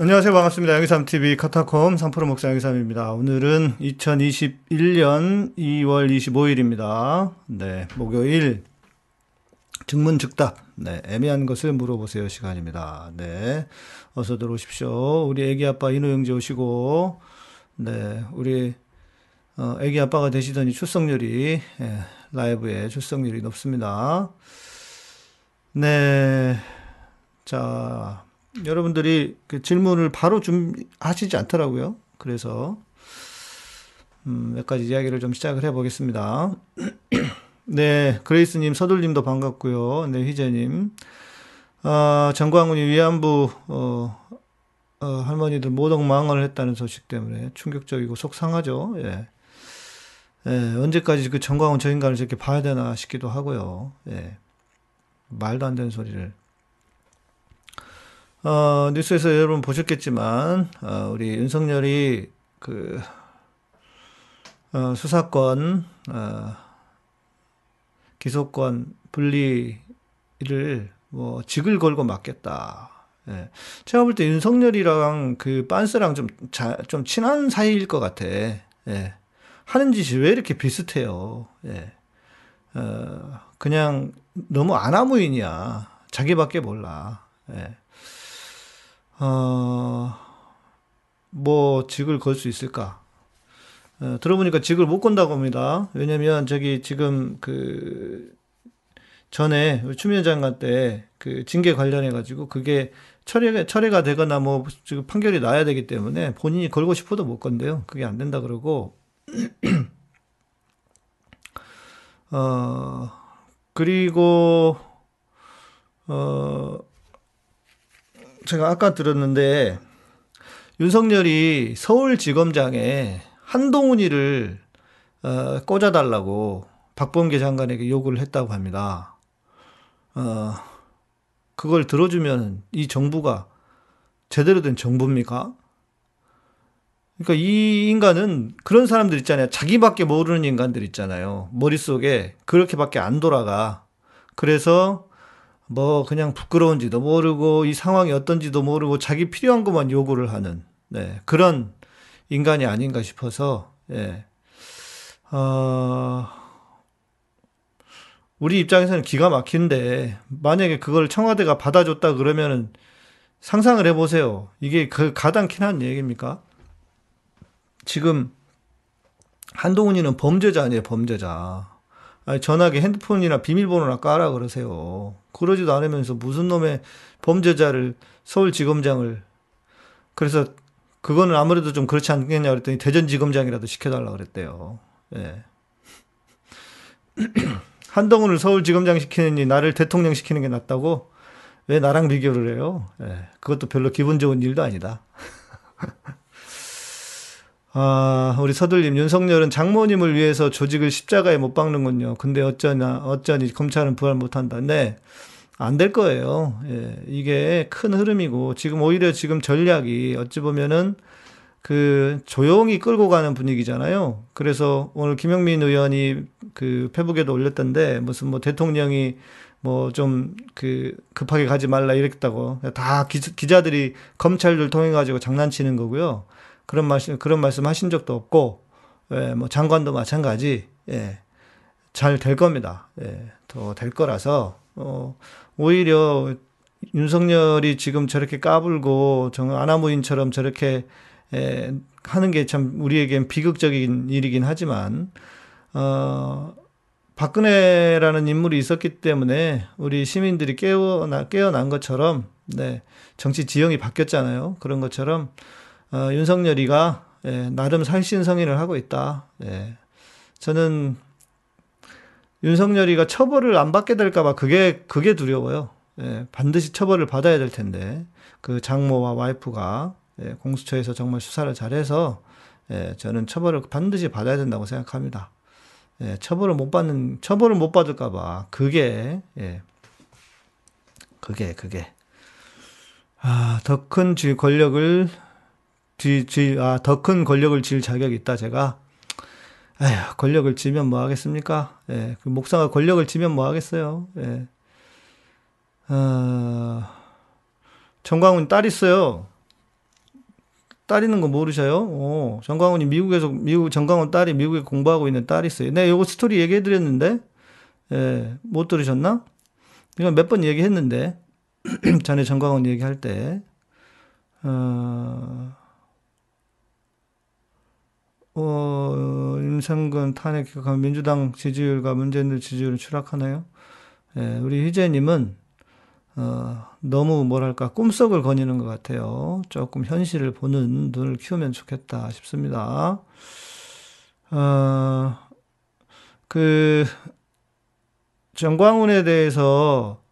안녕하세요. 반갑습니다. 양기삼TV 카타콤 상프로 목사 양기삼입니다. 오늘은 2021년 2월 25일입니다. 네, 목요일 증문즉답. 네, 애매한 것을 물어보세요 시간입니다. 네, 어서 들어오십시오. 우리 애기 아빠 형제 오시고, 네, 우리 어, 애기 아빠가 되시더니 출석률이 예, 라이브에 출석률이 높습니다. 네, 자. 여러분들이 그 질문을 바로 좀 하시지 않더라고요. 그래서 음, 몇 가지 이야기를 좀 시작을 해보겠습니다. 네, 그레이스님, 서둘님도 반갑고요. 네, 희재님. 아, 정광훈이 위안부, 어, 어, 할머니들 모독 망언을 했다는 소식 때문에 충격적이고 속상하죠. 예. 예, 언제까지 그 정광훈 저 인간을 저렇게 봐야 되나 싶기도 하고요. 예. 말도 안 되는 소리를. 어, 뉴스에서 여러분 보셨겠지만, 어, 우리 윤석열이 그, 어, 수사권, 어, 기소권 분리를 뭐, 직을 걸고 맡겠다. 예. 제가 볼 때 윤석열이랑 그 빤스랑 좀, 자, 좀 친한 사이일 것 같아. 예. 하는 짓이 왜 이렇게 비슷해요. 예. 어, 그냥 너무 아나무인이야. 자기밖에 몰라. 예. 어, 뭐, 직을 걸 수 있을까? 어, 들어보니까 직을 못 건다고 합니다. 왜냐면, 저기, 지금, 그, 전에, 추미애 장관 때, 그, 징계 관련해 가지고, 그게 철회가, 철회가 되거나, 뭐, 지금 판결이 나야 되기 때문에, 본인이 걸고 싶어도 못 건데요. 그게 안 된다 그러고, 어, 그리고, 어, 제가 아까 들었는데 윤석열이 서울지검장에 한동훈이를 어, 꽂아달라고 박범계 장관에게 요구를 했다고 합니다. 어, 그걸 들어주면 이 정부가 제대로 된 정부입니까? 그러니까 이 인간은 그런 사람들 있잖아요. 자기밖에 모르는 인간들 있잖아요. 머릿속에 그렇게밖에 안 돌아가. 그래서 뭐 그냥 부끄러운지도 모르고 이 상황이 어떤지도 모르고 자기 필요한 것만 요구를 하는 네, 그런 인간이 아닌가 싶어서 예. 어, 우리 입장에서는 기가 막힌데 만약에 그걸 청와대가 받아줬다 그러면은 상상을 해보세요. 이게 그 가당키는 한 얘기입니까? 지금 한동훈이는 범죄자 아니에요, 범죄자. 아니, 전화기 핸드폰이나 비밀번호나 까라 그러세요. 그러지도 않으면서 무슨 놈의 범죄자를 서울지검장을 그래서 그거는 아무래도 좀 그렇지 않겠냐 그랬더니 대전지검장이라도 시켜달라 그랬대요. 예. 한동훈을 서울지검장 시키느니 나를 대통령 시키는 게 낫다고 왜 나랑 비교를 해요? 예. 그것도 별로 기분 좋은 일도 아니다. 아, 우리 서들님, 윤석열은 장모님을 위해서 조직을 십자가에 못 박는군요. 근데 어쩌나, 어쩌니 검찰은 부활 못한다. 네. 안 될 거예요. 예, 이게 큰 흐름이고, 지금 오히려 지금 전략이 어찌 보면은 그 조용히 끌고 가는 분위기잖아요. 그래서 오늘 김영민 의원이 그 페북에도 올렸던데, 무슨 뭐 대통령이 뭐 좀 그 급하게 가지 말라 이랬다고. 다 기, 기자들이 검찰들 통해 가지고 장난치는 거고요. 그런 말씀, 그런 말씀 하신 적도 없고, 예, 뭐 장관도 마찬가지, 예, 잘 될 겁니다. 예, 더 될 거라서, 어, 오히려 윤석열이 지금 저렇게 까불고, 정, 아나무인처럼 저렇게, 예, 하는 게 참 우리에겐 비극적인 일이긴 하지만, 어, 박근혜라는 인물이 있었기 때문에 우리 시민들이 깨어나, 깨어난 것처럼, 네, 정치 지형이 바뀌었잖아요. 그런 것처럼, 어, 윤석열이가 예, 나름 살신성인을 하고 있다. 예. 저는 윤석열이가 처벌을 안 받게 될까봐 그게 그게 두려워요. 예, 반드시 처벌을 받아야 될 텐데 그 장모와 와이프가 예, 공수처에서 정말 수사를 잘해서 예, 저는 처벌을 반드시 받아야 된다고 생각합니다. 예, 처벌을 못 받는 처벌을 못 받을까봐 그게 예, 그게 그게 아, 더 큰 권력을 아, 더 큰 권력을 쥘 자격이 있다, 제가. 에휴, 권력을 쥐면 뭐 하겠습니까? 예, 그 목사가 권력을 쥐면 뭐 하겠어요? 예. 어, 정광훈 딸 있어요. 딸 있는 거 모르셔요? 오, 정광훈이 미국에서, 미국, 정광훈 딸이 미국에 공부하고 있는 딸이 있어요. 네, 요거 스토리 얘기해 드렸는데, 예, 못 들으셨나? 이건 몇 번 얘기했는데, 전에 정광훈 얘기할 때, 어, 어, 임성근 탄핵 기각하면 민주당 지지율과 문재인 지지율은 추락하나요? 예, 우리 희재님은 어, 너무 뭐랄까 꿈속을 거니는 것 같아요. 조금 현실을 보는 눈을 키우면 좋겠다 싶습니다. 어, 그 정광훈에 대해서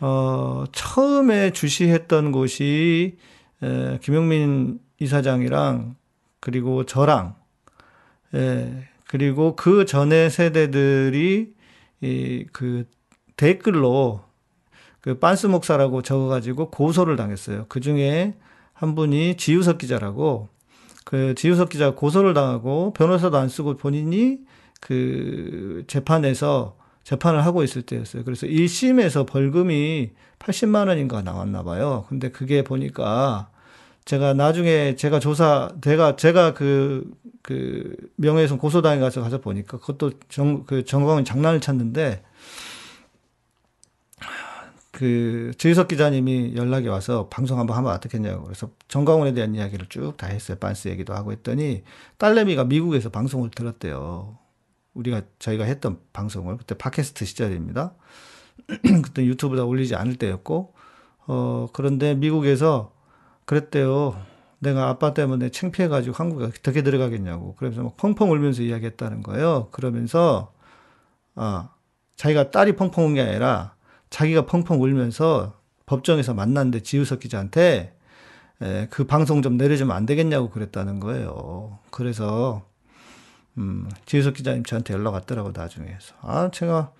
어, 처음에 주시했던 곳이 에, 김용민 이사장이랑 그리고 저랑 에, 그리고 그 전에 세대들이 이 그 댓글로 그 빤스 목사라고 적어가지고 고소를 당했어요. 그 중에 한 분이 지우석 기자라고 그 지우석 기자가 고소를 당하고 변호사도 안 쓰고 본인이 그 재판에서 재판을 하고 있을 때였어요. 그래서 1심에서 벌금이 80만 원인가 나왔나 봐요. 근데 그게 보니까 제가 나중에 제가 조사, 제가, 제가 그, 그 명예훼손 고소당에 가서 가서 보니까 그것도 정, 그 정광훈 장난을 쳤는데 그 주희석 기자님이 연락이 와서 방송 한번 하면 어떻겠냐고 그래서 정광훈에 대한 이야기를 쭉 다 했어요. 반스 얘기도 하고 했더니 딸내미가 미국에서 방송을 들었대요. 우리가 저희가 했던 방송을 그때 팟캐스트 시절입니다. 그때 유튜브에 올리지 않을 때였고 어 그런데 미국에서 그랬대요. 내가 아빠 때문에 창피해가지고 한국에 어떻게 들어가겠냐고. 그러면서 막 펑펑 울면서 이야기했다는 거예요. 그러면서 아 자기가 딸이 펑펑 운 게 아니라 자기가 펑펑 울면서 법정에서 만났는데 지우석 기자한테 에, 그 방송 좀 내려주면 안 되겠냐고 그랬다는 거예요. 그래서 음, 지우석 기자님 저한테 연락 왔더라고 나중에 해서 아 제가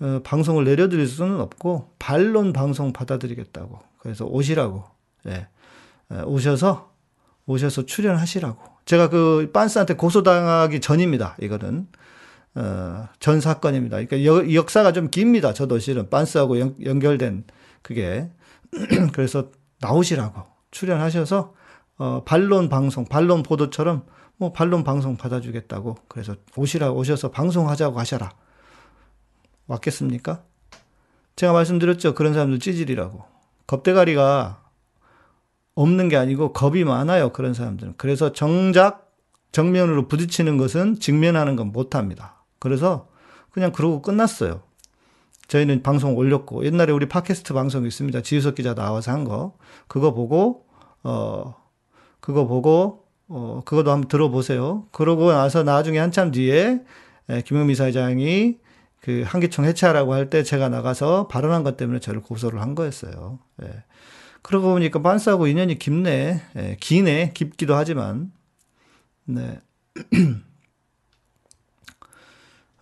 어, 방송을 내려드릴 수는 없고 반론 방송 받아들이겠다고 그래서 오시라고 예, 에, 오셔서 오셔서 출연하시라고 제가 그 빤스한테 고소당하기 전입니다 이거는 어, 전 사건입니다. 그러니까 여, 역사가 좀 깁니다. 저도 실은 빤스하고 연, 연결된 그게 그래서 나오시라고 출연하셔서 어, 반론 방송, 반론 보도처럼 뭐 반론 방송 받아주겠다고 그래서 오시라 오셔서 방송하자고 하셔라. 왔겠습니까? 제가 말씀드렸죠. 그런 사람들 찌질이라고. 겁대가리가 없는 게 아니고 겁이 많아요. 그런 사람들은. 그래서 정작 정면으로 부딪히는 것은 직면하는 건 못합니다. 그래서 그냥 그러고 끝났어요. 저희는 방송 올렸고 옛날에 우리 팟캐스트 방송 있습니다. 지우석 기자 나와서 한 거. 그거 보고 어 그거 보고 어 그것도 한번 들어보세요. 그러고 나서 나중에 한참 뒤에 김영미 사장이 그 한기총 해체하라고 할 때 제가 나가서 발언한 것 때문에 저를 고소를 한 거였어요. 예. 그러고 보니까 반스하고 인연이 깊네. 예, 기네. 깊기도 하지만. 네.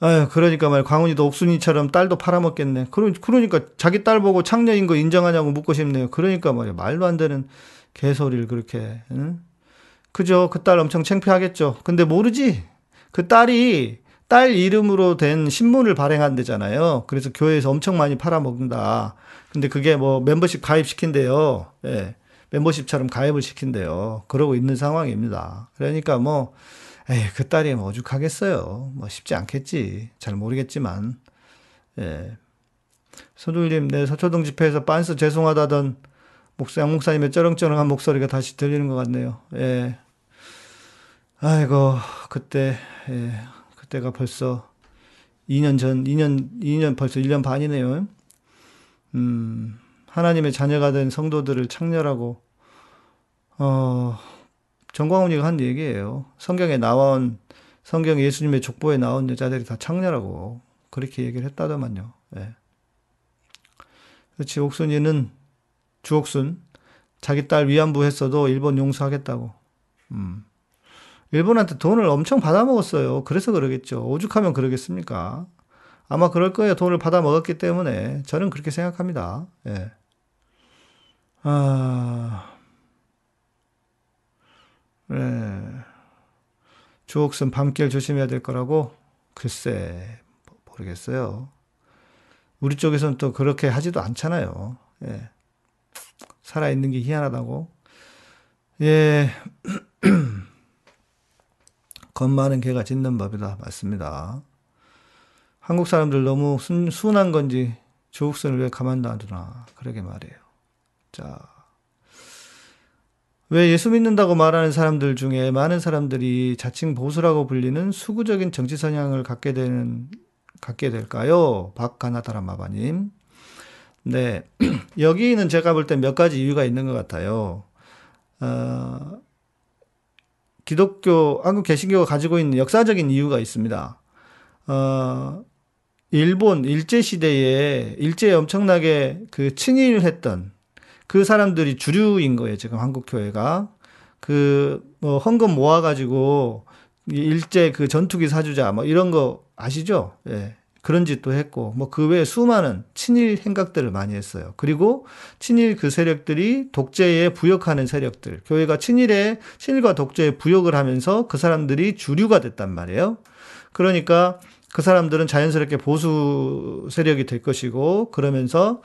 아유, 그러니까 말 광훈이도 옥순이처럼 딸도 팔아먹겠네. 그러니까 자기 딸 보고 창녀인 거 인정하냐고 묻고 싶네요. 그러니까 말이야. 말도 안 되는 개소리를 그렇게, 응? 그죠? 그 딸 엄청 창피하겠죠. 근데 모르지? 그 딸이 딸 이름으로 된 신문을 발행한대잖아요. 그래서 교회에서 엄청 많이 팔아먹는다. 근데 그게 뭐 멤버십 가입시킨대요. 예. 멤버십처럼 가입을 시킨대요. 그러고 있는 상황입니다. 그러니까 뭐, 에이, 그 딸이 뭐 오죽하겠어요. 뭐 쉽지 않겠지. 잘 모르겠지만. 예. 소둘님, 네, 서초동 집회에서 빤스 죄송하다던 목사, 양 목사님의 쩌렁쩌렁한 목소리가 다시 들리는 것 같네요. 예. 아이고, 그때, 예, 그때가 벌써 2년 전, 2년, 2년 벌써 1년 반이네요. 음, 하나님의 자녀가 된 성도들을 창렬하고, 어, 정광훈이가 한 얘기예요. 성경에 나온 성경 예수님의 족보에 나온 여자들이 다 창녀라고 그렇게 얘기를 했다더만요. 예. 그렇지 옥순이는 주옥순 자기 딸 위안부 했어도 일본 용서하겠다고. 음. 일본한테 돈을 엄청 받아먹었어요. 그래서 그러겠죠. 오죽하면 그러겠습니까? 아마 그럴 거예요. 돈을 받아 먹었기 때문에. 저는 그렇게 생각합니다. 예. 아, 예. 주옥순 밤길 조심해야 될 거라고? 글쎄, 모르겠어요. 우리 쪽에서는 또 그렇게 하지도 않잖아요. 예. 살아있는 게 희한하다고. 예. 겁 많은 개가 짖는 법이다. 맞습니다. 한국 사람들 너무 순, 순한 건지 조국선을 왜 가만 놔두나. 그러게 말이에요. 자. 왜 예수 믿는다고 말하는 사람들 중에 많은 사람들이 자칭 보수라고 불리는 수구적인 정치 성향을 갖게 되는, 갖게 될까요? 박가나다라 마바님. 네. 여기는 제가 볼 때 몇 가지 이유가 있는 것 같아요. 어, 기독교, 한국 개신교가 가지고 있는 역사적인 이유가 있습니다. 어, 일본 일제 시대에 일제에 엄청나게 그 친일했던 그 사람들이 주류인 거예요, 지금 한국 교회가. 그, 뭐, 헌금 모아 가지고, 일제 그 전투기 사주자, 뭐, 이런 거 아시죠? 예. 그런 짓도 했고, 뭐, 그 외에 수많은 친일 행각들을 많이 했어요. 그리고 친일 그 세력들이 독재에 부역하는 세력들, 교회가 친일에, 친일과 독재에 부역을 하면서 그 사람들이 주류가 됐단 말이에요. 그러니까 그 사람들은 자연스럽게 보수 세력이 될 것이고 그러면서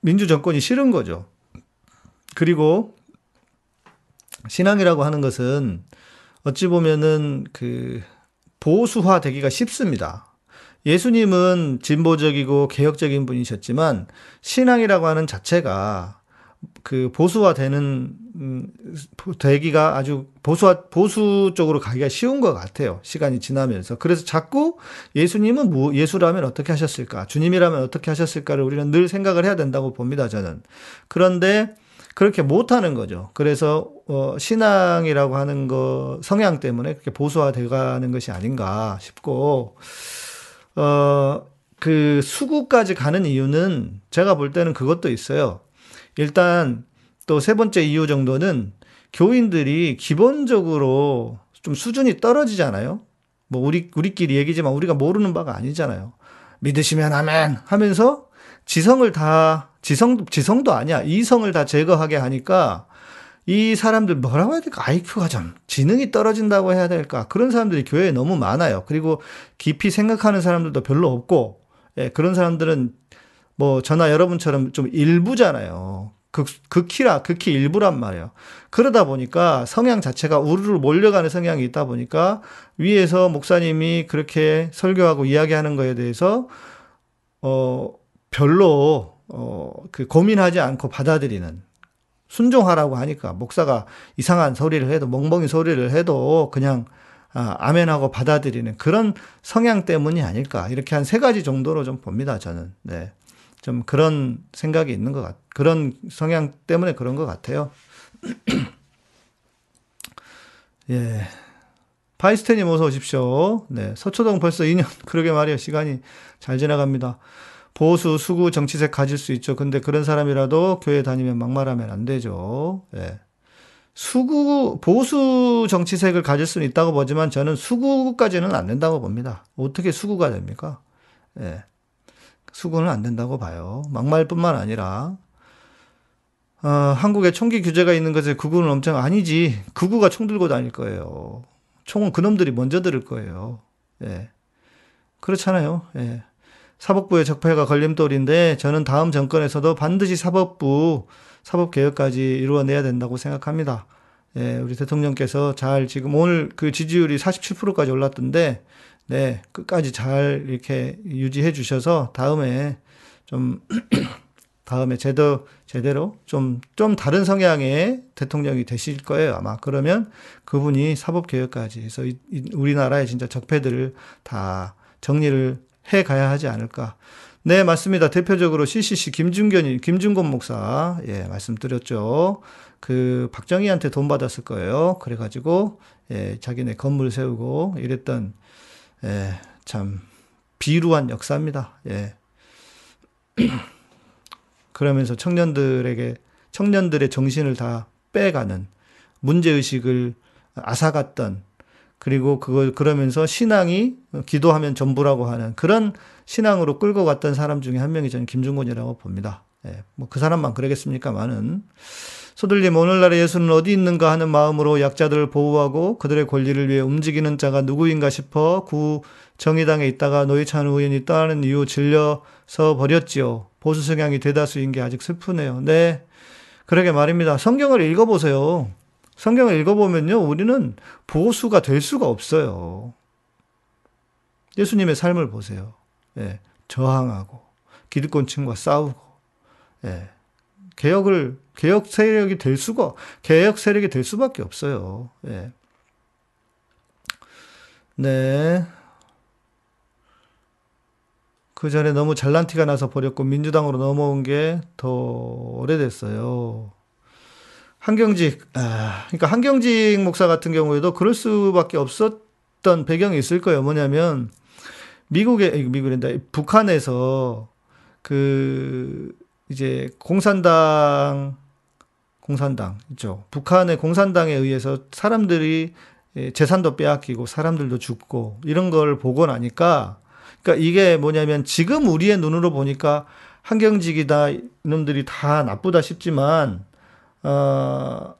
민주 정권이 싫은 거죠. 그리고 신앙이라고 하는 것은 어찌 보면은 그 보수화 되기가 쉽습니다. 예수님은 진보적이고 개혁적인 분이셨지만 신앙이라고 하는 자체가 그 보수화되는 음, 되기가 아주 보수화 보수 쪽으로 가기가 쉬운 것 같아요. 시간이 지나면서 그래서 자꾸 예수님은 뭐 예수라면 어떻게 하셨을까, 주님이라면 어떻게 하셨을까를 우리는 늘 생각을 해야 된다고 봅니다. 저는 그런데 그렇게 못하는 거죠. 그래서 어, 신앙이라고 하는 거 성향 때문에 그렇게 보수화돼 가는 것이 아닌가 싶고 어, 그 수구까지 가는 이유는 제가 볼 때는 그것도 있어요. 일단 또 세 번째 이유 정도는 교인들이 기본적으로 좀 수준이 떨어지잖아요. 뭐 우리 우리끼리 얘기지만 우리가 모르는 바가 아니잖아요. 믿으시면 아멘 하면서 지성을 다 지성 지성도 아니야 이성을 다 제거하게 하니까 이 사람들 뭐라고 해야 될까 아이큐가 좀 지능이 떨어진다고 해야 될까 그런 사람들이 교회에 너무 많아요. 그리고 깊이 생각하는 사람들도 별로 없고 예, 그런 사람들은 뭐 저나 여러분처럼 좀 일부잖아요. 극, 극히라, 극히 일부란 말이에요. 그러다 보니까 성향 자체가 우르르 몰려가는 성향이 있다 보니까 위에서 목사님이 그렇게 설교하고 이야기하는 거에 대해서, 어, 별로, 어, 그 고민하지 않고 받아들이는, 순종하라고 하니까 목사가 이상한 소리를 해도, 멍멍이 소리를 해도 그냥 아, 아멘하고 받아들이는 그런 성향 때문이 아닐까. 이렇게 한 세 가지 정도로 좀 봅니다, 저는. 네. 좀 그런 생각이 있는 것 같, 그런 성향 때문에 그런 것 같아요. 예. 파이스테님 어서 오십시오. 네. 서초동 벌써 2년, 그러게 말이에요. 시간이 잘 지나갑니다. 보수, 수구, 정치색 가질 수 있죠. 근데 그런 사람이라도 교회 다니면 막말하면 안 되죠. 예. 수구, 보수 정치색을 가질 수는 있다고 보지만 저는 수구까지는 안 된다고 봅니다. 어떻게 수구가 됩니까? 예. 수구는 안 된다고 봐요. 막말뿐만 아니라 어, 한국에 총기 규제가 있는 것에 극우는 엄청 아니지. 극우가 총 들고 다닐 거예요. 총은 그놈들이 먼저 들을 거예요. 예. 그렇잖아요. 예. 사법부의 적폐가 걸림돌인데 저는 다음 정권에서도 반드시 사법부 사법 개혁까지 이루어내야 된다고 생각합니다. 예, 우리 대통령께서 잘 지금 오늘 그 지지율이 47%까지 올랐던데 네, 끝까지 잘 이렇게 유지해 주셔서 다음에 좀 다음에 제도 제대로 좀 좀 다른 성향의 대통령이 되실 거예요 아마 그러면 그분이 사법 개혁까지 해서 이, 이 우리나라의 진짜 적폐들을 다 정리를 해 가야 하지 않을까. 네, 맞습니다. 대표적으로 CCC 김준견이, 김준건 목사, 예, 말씀드렸죠. 그 박정희한테 돈 받았을 거예요. 그래가지고, 예, 자기네 건물 세우고 이랬던 예, 참 비루한 역사입니다. 예. 그러면서 청년들에게 청년들의 정신을 다 빼가는 문제 의식을 앗아갔던 그리고 그걸 그러면서 신앙이 기도하면 전부라고 하는 그런 신앙으로 끌고 갔던 사람 중에 한 명이 저는 김중곤이라고 봅니다. 예, 뭐 그 사람만 그러겠습니까만은 소들님 오늘날의 예수는 어디 있는가 하는 마음으로 약자들을 보호하고 그들의 권리를 위해 움직이는 자가 누구인가 싶어 구 정의당에 있다가 노회찬 의원이 떠나는 이후 질려서 버렸지요. 보수 성향이 대다수인 게 아직 슬프네요. 네. 그러게 말입니다. 성경을 읽어보세요. 성경을 읽어보면요, 우리는 보수가 될 수가 없어요. 예수님의 삶을 보세요. 예, 저항하고, 기득권층과 싸우고, 예, 개혁을, 개혁 세력이 될 수가, 개혁 세력이 될 수밖에 없어요. 예. 네. 그 전에 너무 잘난 티가 나서 버렸고 민주당으로 넘어온 게 더 오래됐어요. 한경직, 아, 그러니까 한경직 목사 같은 경우에도 그럴 수밖에 없었던 배경이 있을 거예요. 뭐냐면 미국에 미국인다 북한에서 그 이제 공산당 공산당 있죠. 북한의 공산당에 의해서 사람들이 재산도 빼앗기고 사람들도 죽고 이런 걸 보고 나니까 그러니까 이게 뭐냐면 지금 우리의 눈으로 보니까 한경직이다 이놈들이 다 나쁘다 싶지만 어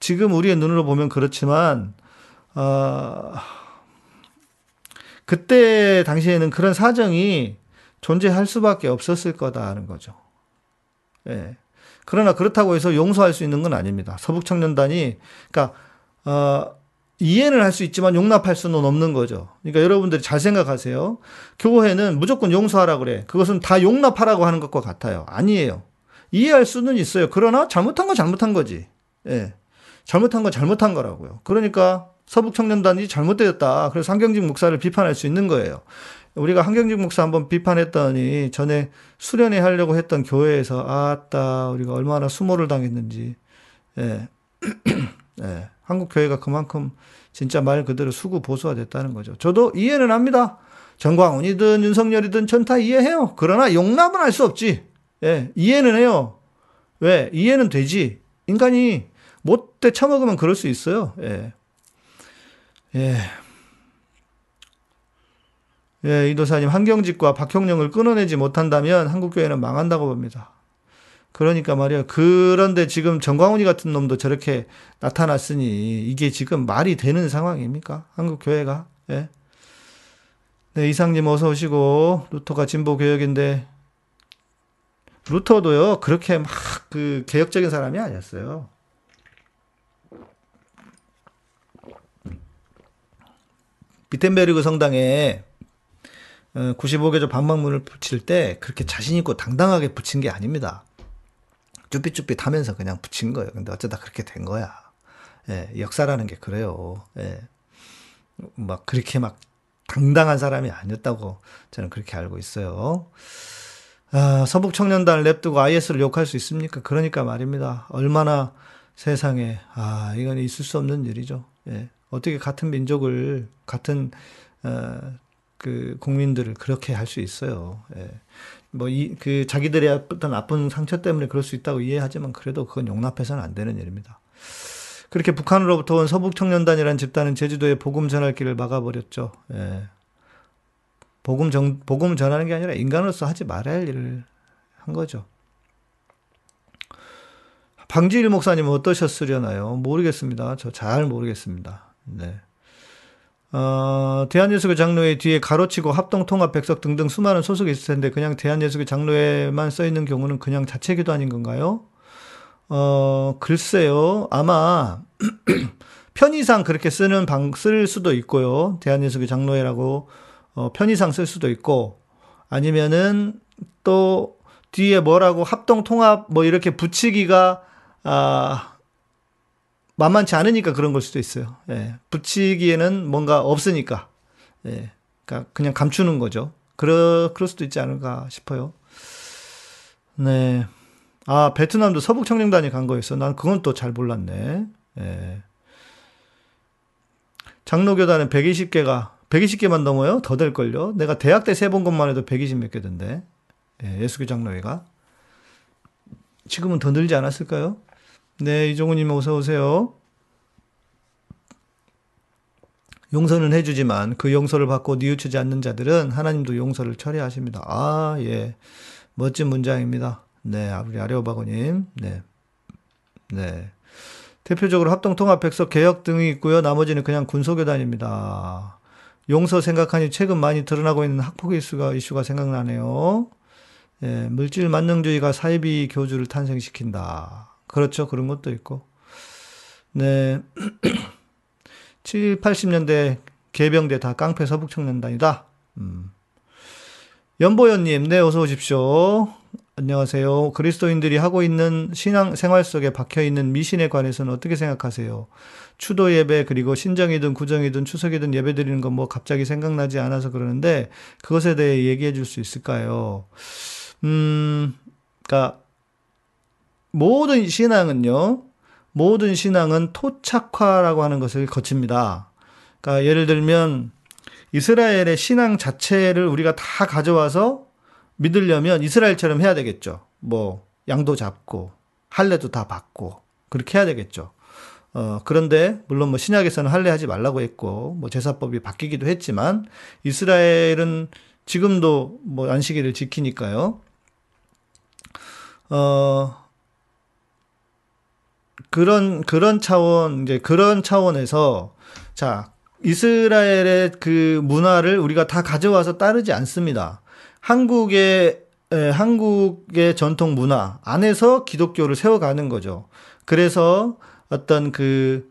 지금 우리의 눈으로 보면 그렇지만 어 그때 당시에는 그런 사정이 존재할 수밖에 없었을 거다 하는 거죠. 예. 그러나 그렇다고 해서 용서할 수 있는 건 아닙니다. 서북청년단이 그러니까 어 이해는 할 수 있지만 용납할 수는 없는 거죠. 그러니까 여러분들이 잘 생각하세요. 교회는 무조건 용서하라 그래. 그것은 다 용납하라고 하는 것과 같아요. 아니에요. 이해할 수는 있어요. 그러나 잘못한 건 잘못한 거지. 예. 잘못한 건 잘못한 거라고요. 그러니까 서북 청년단이 잘못되었다. 그래서 한경직 목사를 비판할 수 있는 거예요. 우리가 한경직 목사 한번 비판했더니 전에 수련회 하려고 했던 교회에서 아따 우리가 얼마나 수모를 당했는지. 예. 예. 한국 교회가 그만큼 진짜 말 그대로 수구 보수화 됐다는 거죠. 저도 이해는 합니다. 정광훈이든 윤석열이든 전 다 이해해요. 그러나 용납은 할 수 없지. 예, 이해는 해요. 왜? 이해는 되지. 인간이 못돼 처먹으면 그럴 수 있어요. 예. 예. 예, 이도사님, 한경직과 박형령을 끊어내지 못한다면 한국교회는 망한다고 봅니다. 그러니까 말이야. 그런데 지금 정광훈이 같은 놈도 저렇게 나타났으니 이게 지금 말이 되는 상황입니까? 한국 교회가. 예. 네, 이상님 어서 오시고 루터가 진보 개혁인데 루터도요. 그렇게 막 그 개혁적인 사람이 아니었어요. 비텐베르그 성당에 95개조 어, 방방문을 붙일 때 그렇게 자신있고 당당하게 붙인 게 아닙니다. 쭈삣쭈삣 하면서 그냥 붙인 거예요. 근데 어쩌다 그렇게 된 거야. 예, 역사라는 게 그래요. 예. 막 그렇게 막 당당한 사람이 아니었다고 저는 그렇게 알고 있어요. 아, 서북 청년단 랩두고 IS를 욕할 수 있습니까? 그러니까 말입니다. 얼마나 세상에, 아, 이건 있을 수 없는 일이죠. 예. 어떻게 같은 민족을, 같은, 어, 그 국민들을 그렇게 할 수 있어요. 예. 뭐 이 그 자기들의 어떤 나쁜 상처 때문에 그럴 수 있다고 이해하지만 그래도 그건 용납해서는 안 되는 일입니다. 그렇게 북한으로부터 온 서북 청년단이라는 집단은 제주도에 복음 전할 길을 막아버렸죠. 예. 복음 정, 복음 전하는 게 아니라 인간으로서 하지 말아야 할 일을 한 거죠. 방지일 목사님은 어떠셨으려나요? 모르겠습니다. 저 잘 모르겠습니다. 네. 어, 대한예수교 장로회 뒤에 가로치고 합동통합 백석 등등 수많은 소속이 있을 텐데 그냥 대한예수교 장로회만 써 있는 경우는 그냥 자체 기도 아닌 건가요? 어, 글쎄요. 아마 편의상 그렇게 쓰는 방, 쓸 수도 있고요. 대한예수교 장로회라고 어, 편의상 쓸 수도 있고 아니면은 또 뒤에 뭐라고 합동통합 뭐 이렇게 붙이기가 아, 만만치 않으니까 그런 걸 수도 있어요. 예. 붙이기에는 뭔가 없으니까. 예. 그러니까 그냥 감추는 거죠. 그러, 그럴 수도 있지 않을까 싶어요. 네. 아, 베트남도 서북청년단이 간 거였어. 난 그건 또 잘 몰랐네. 예. 장로교단은 120개가, 120개만 넘어요? 더 될걸요? 내가 대학 때 세본 것만 해도 120 몇 개던데. 예, 예수교 장로회가. 지금은 더 늘지 않았을까요? 네, 이종훈님 어서 오세요. 용서는 해주지만 그 용서를 받고 뉘우치지 않는 자들은 하나님도 용서를 처리하십니다. 아, 예. 멋진 문장입니다. 네, 우리 아레오바고님. 네. 네. 대표적으로 합동통합 백석 개혁 등이 있고요. 나머지는 그냥 군소교단입니다. 용서 생각하니 최근 많이 드러나고 있는 학폭 이슈가, 이슈가 생각나네요. 예, 물질 만능주의가 사이비 교주를 탄생시킨다. 그렇죠. 그런 것도 있고. 네. 7, 80년대 개병대 다 깡패 서북 청년단이다. 음. 연보연님, 네, 어서 오십시오. 안녕하세요. 그리스도인들이 하고 있는 신앙 생활 속에 박혀 있는 미신에 관해서는 어떻게 생각하세요? 추도 예배 그리고 신정이든 구정이든 추석이든 예배 드리는 건 뭐 갑자기 생각나지 않아서 그러는데 그것에 대해 얘기해 줄 수 있을까요? 음, 그러니까 모든 신앙은요. 모든 신앙은 토착화라고 하는 것을 거칩니다. 그러니까 예를 들면 이스라엘의 신앙 자체를 우리가 다 가져와서 믿으려면 이스라엘처럼 해야 되겠죠. 뭐 양도 잡고 할례도 다 받고 그렇게 해야 되겠죠. 어, 그런데 물론 뭐 신약에서는 할례 하지 말라고 했고 뭐 제사법이 바뀌기도 했지만 이스라엘은 지금도 뭐 안식일을 지키니까요. 어 그런 그런 차원 이제 그런 차원에서 자 이스라엘의 그 문화를 우리가 다 가져와서 따르지 않습니다. 한국의 에, 한국의 전통 문화 안에서 기독교를 세워가는 거죠. 그래서 어떤 그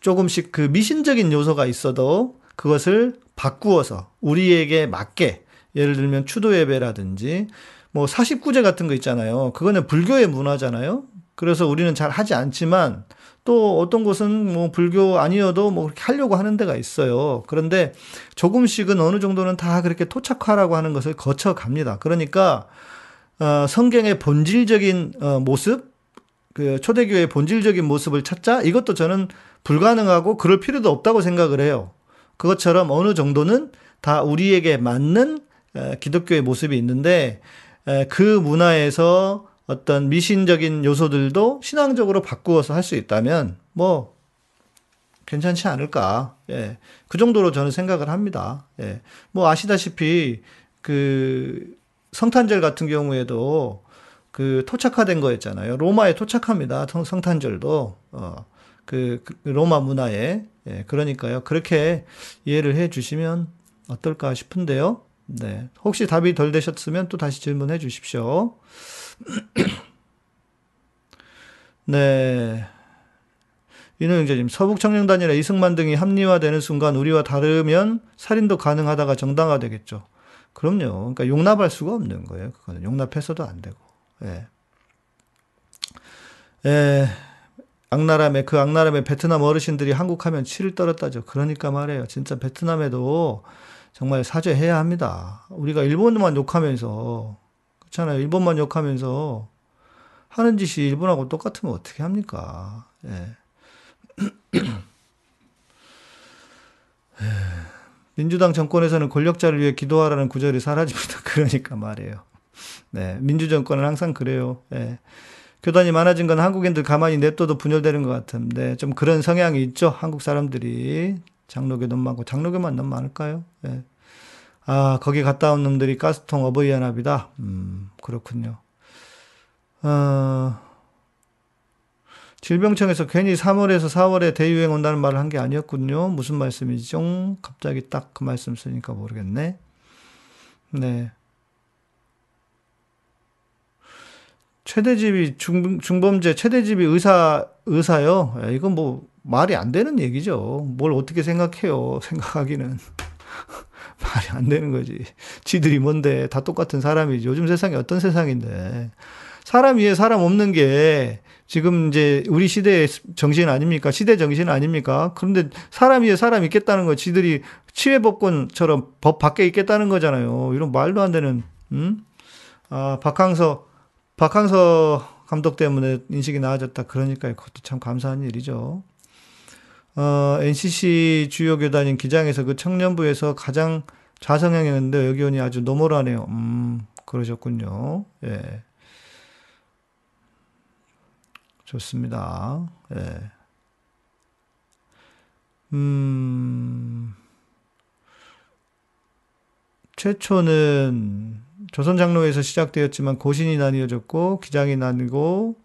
조금씩 그 미신적인 요소가 있어도 그것을 바꾸어서 우리에게 맞게 예를 들면 추도 예배라든지 뭐 49제 같은 거 있잖아요. 그거는 불교의 문화잖아요. 그래서 우리는 잘 하지 않지만 또 어떤 곳은 뭐 불교 아니어도 뭐 그렇게 하려고 하는 데가 있어요. 그런데 조금씩은 어느 정도는 다 그렇게 토착화라고 하는 것을 거쳐 갑니다. 그러니까 어, 성경의 본질적인 어, 모습, 그 초대교회의 본질적인 모습을 찾자 이것도 저는 불가능하고 그럴 필요도 없다고 생각을 해요. 그것처럼 어느 정도는 다 우리에게 맞는 에, 기독교의 모습이 있는데 에, 그 문화에서 어떤 미신적인 요소들도 신앙적으로 바꾸어서 할 수 있다면 뭐 괜찮지 않을까. 예. 그 정도로 저는 생각을 합니다. 예. 뭐 아시다시피 그 성탄절 같은 경우에도 그 토착화된 거였잖아요. 로마에 토착합니다. 성, 탄절도 어, 그, 그, 로마 문화에. 예. 그러니까요. 그렇게 이해를 해 주시면 어떨까 싶은데요. 네. 혹시 답이 덜 되셨으면 또 다시 질문해 주십시오. 네. 이노영자님, 서북청년단이나 이승만 등이 합리화되는 순간 우리와 다르면 살인도 가능하다가 정당화되겠죠. 그럼요. 그러니까 용납할 수가 없는 거예요. 그거는 용납해서도 안 되고. 예. 예. 악나라의 그 악나라의 베트남 어르신들이 한국 하면 치를 떨었다죠. 그러니까 말이에요. 진짜 베트남에도 정말 사죄해야 합니다. 우리가 일본만 욕하면서 그렇잖아요. 일본만 욕하면서 하는 짓이 일본하고 똑같으면 어떻게 합니까? 예. 민주당 정권에서는 권력자를 위해 기도하라는 구절이 사라집니다. 그러니까 말이에요. 네. 민주정권은 항상 그래요. 예. 교단이 많아진 건 한국인들 가만히 냅둬도 분열되는 것 같은데 좀 그런 성향이 있죠. 한국 사람들이. 장로교 너무 많고. 장로교만 너무 많을까요? 예. 아, 거기 갔다 온 놈들이 가스통 어버이 연합이다. 음, 그렇군요. 어, 질병청에서 괜히 3월에서 4월에 대유행 온다는 말을 한 게 아니었군요. 무슨 말씀이죠? 갑자기 딱 그 말씀 쓰니까 모르겠네. 네. 최대집이 중, 중범죄, 최대집이 의사, 의사요? 이건 뭐 말이 안 되는 얘기죠. 뭘 어떻게 생각해요. 생각하기는. 말이 안 되는 거지. 지들이 뭔데 다 똑같은 사람이지. 요즘 세상이 어떤 세상인데. 사람 위에 사람 없는 게 지금 이제 우리 시대의 정신 아닙니까? 시대 정신 아닙니까? 그런데 사람 위에 사람 있겠다는 거 지들이 치외법권처럼 법 밖에 있겠다는 거잖아요. 이런 말도 안 되는, 음? 아, 박항서, 박항서 감독 때문에 인식이 나아졌다. 그러니까 그것도 참 감사한 일이죠. 어, NCC 주요 교단인 기장에서 그 청년부에서 가장 좌성향이었는데 오니 아주 노멀하네요. 음, 그러셨군요. 예. 좋습니다. 예. 음, 최초는 조선 장로에서 시작되었지만 고신이 나뉘어졌고 기장이 나뉘고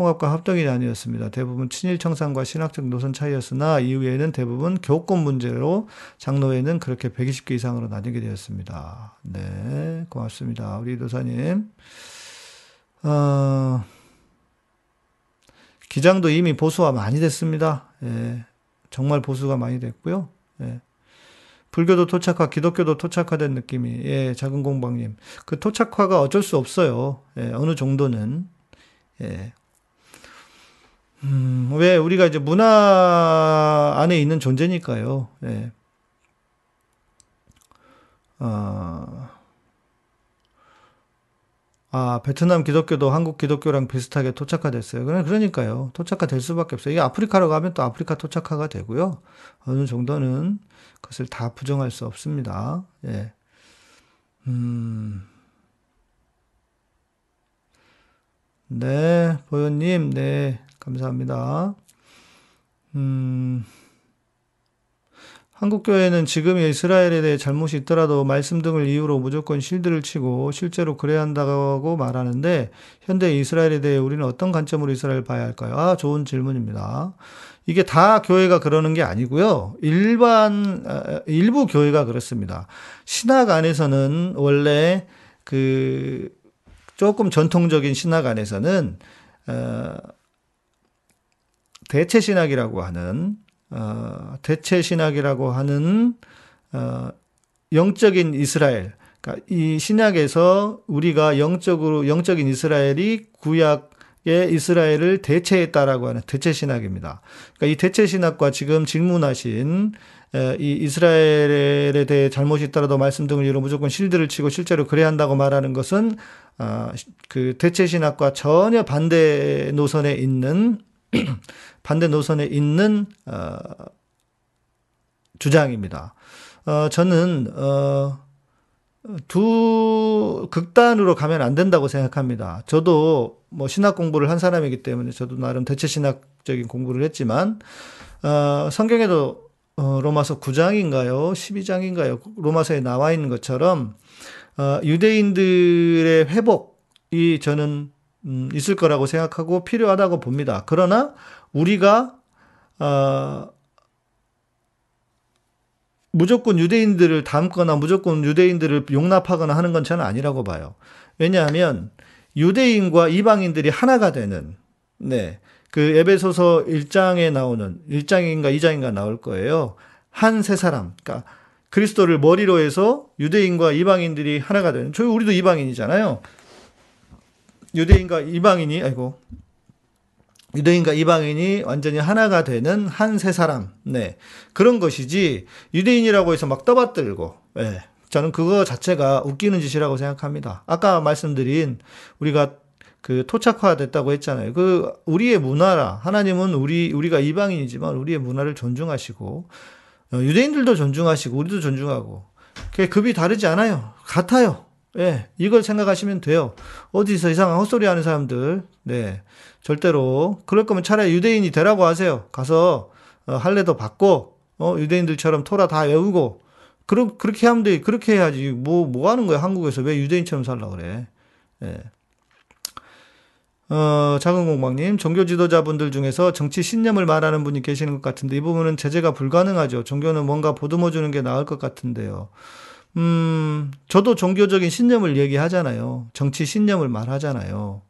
통합과 합동이 아니었습니다. 대부분 친일 청산과 신학적 노선 차이였으나 이후에는 대부분 교권 문제로 장로회는 그렇게 120개 이상으로 나뉘게 되었습니다. 네, 고맙습니다. 우리 도사님. 어, 기장도 이미 보수화 많이 됐습니다. 예, 정말 보수가 많이 됐고요. 예. 불교도 토착화, 기독교도 토착화된 느낌이, 예, 작은 공방님. 그 토착화가 어쩔 수 없어요. 예, 어느 정도는. 예. 음, 왜 우리가 이제 문화 안에 있는 존재니까요. 예. 어, 아, 베트남 기독교도 한국 기독교랑 비슷하게 토착화됐어요. 그러니까요. 토착화될 수밖에 없어요. 이게 아프리카로 가면 또 아프리카 토착화가 되고요. 어느 정도는 그것을 다 부정할 수 없습니다. 예. 음. 네, 보현님, 네, 감사합니다. 음. 한국교회는 지금 이스라엘에 대해 잘못이 있더라도 말씀 등을 이유로 무조건 실드를 치고 실제로 그래야 한다고 말하는데 현대 이스라엘에 대해 우리는 어떤 관점으로 이스라엘을 봐야 할까요? 아, 좋은 질문입니다. 이게 다 교회가 그러는 게 아니고요. 일반 아, 일부 교회가 그렇습니다. 신학 안에서는 원래 그 조금 전통적인 신학 안에서는 어, 대체 신학이라고 하는 어, 대체 신학이라고 하는 어, 영적인 이스라엘. 그러니까 이 신약에서 우리가 영적으로 영적인 이스라엘이 구약의 이스라엘을 대체했다라고 하는 대체 신학입니다. 그러니까 이 대체 신학과 지금 질문하신 이 이스라엘에 대해 잘못이 있더라도 말씀 등을 이유로 무조건 실드를 치고 실제로 그래야 한다고 말하는 것은 어, 그 대체 신학과 전혀 반대 노선에 있는 반대 노선에 있는 어, 주장입니다. 어, 저는 어, 두 극단으로 가면 안 된다고 생각합니다. 저도 뭐 신학 공부를 한 사람이기 때문에 저도 나름 대체 신학적인 공부를 했지만 어, 성경에도 어, 로마서 9장인가요? 12장인가요? 로마서에 나와 있는 것처럼 어, 유대인들의 회복이 저는 음, 있을 거라고 생각하고 필요하다고 봅니다. 그러나 우리가 어, 무조건 유대인들을 담거나 무조건 유대인들을 용납하거나 하는 건 저는 아니라고 봐요. 왜냐하면 유대인과 이방인들이 하나가 되는 네. 그 에베소서 1장에 나오는 1장인가 2장인가 나올 거예요. 한 세 사람. 그러니까 그리스도를 머리로 해서 유대인과 이방인들이 하나가 되는. 저희 우리도 이방인이잖아요. 유대인과 이방인이 아이고 유대인과 이방인이 완전히 하나가 되는 한 세 사람, 네. 그런 것이지, 유대인이라고 해서 막 떠받들고, 예. 저는 그거 자체가 웃기는 짓이라고 생각합니다. 아까 말씀드린, 우리가 그 토착화 됐다고 했잖아요. 그, 우리의 문화라, 하나님은 우리, 우리가 이방인이지만 우리의 문화를 존중하시고, 어, 유대인들도 존중하시고, 우리도 존중하고, 그 급이 다르지 않아요. 같아요. 예, 이걸 생각하시면 돼요. 어디서 이상한 헛소리 하는 사람들, 네. 절대로. 그럴 거면 차라리 유대인이 되라고 하세요. 가서, 어, 할례도 받고, 어, 유대인들처럼 토라 다 외우고, 그러, 그렇게 하면 돼. 그렇게 해야지. 뭐, 뭐 하는 거야, 한국에서. 왜 유대인처럼 살라 그래. 예. 어, 작은 공방님, 종교 지도자분들 중에서 정치 신념을 말하는 분이 계시는 것 같은데, 이 부분은 제재가 불가능하죠. 종교는 뭔가 보듬어 주는 게 나을 것 같은데요. 음, 저도 종교적인 신념을 얘기하잖아요. 정치 신념을 말하잖아요.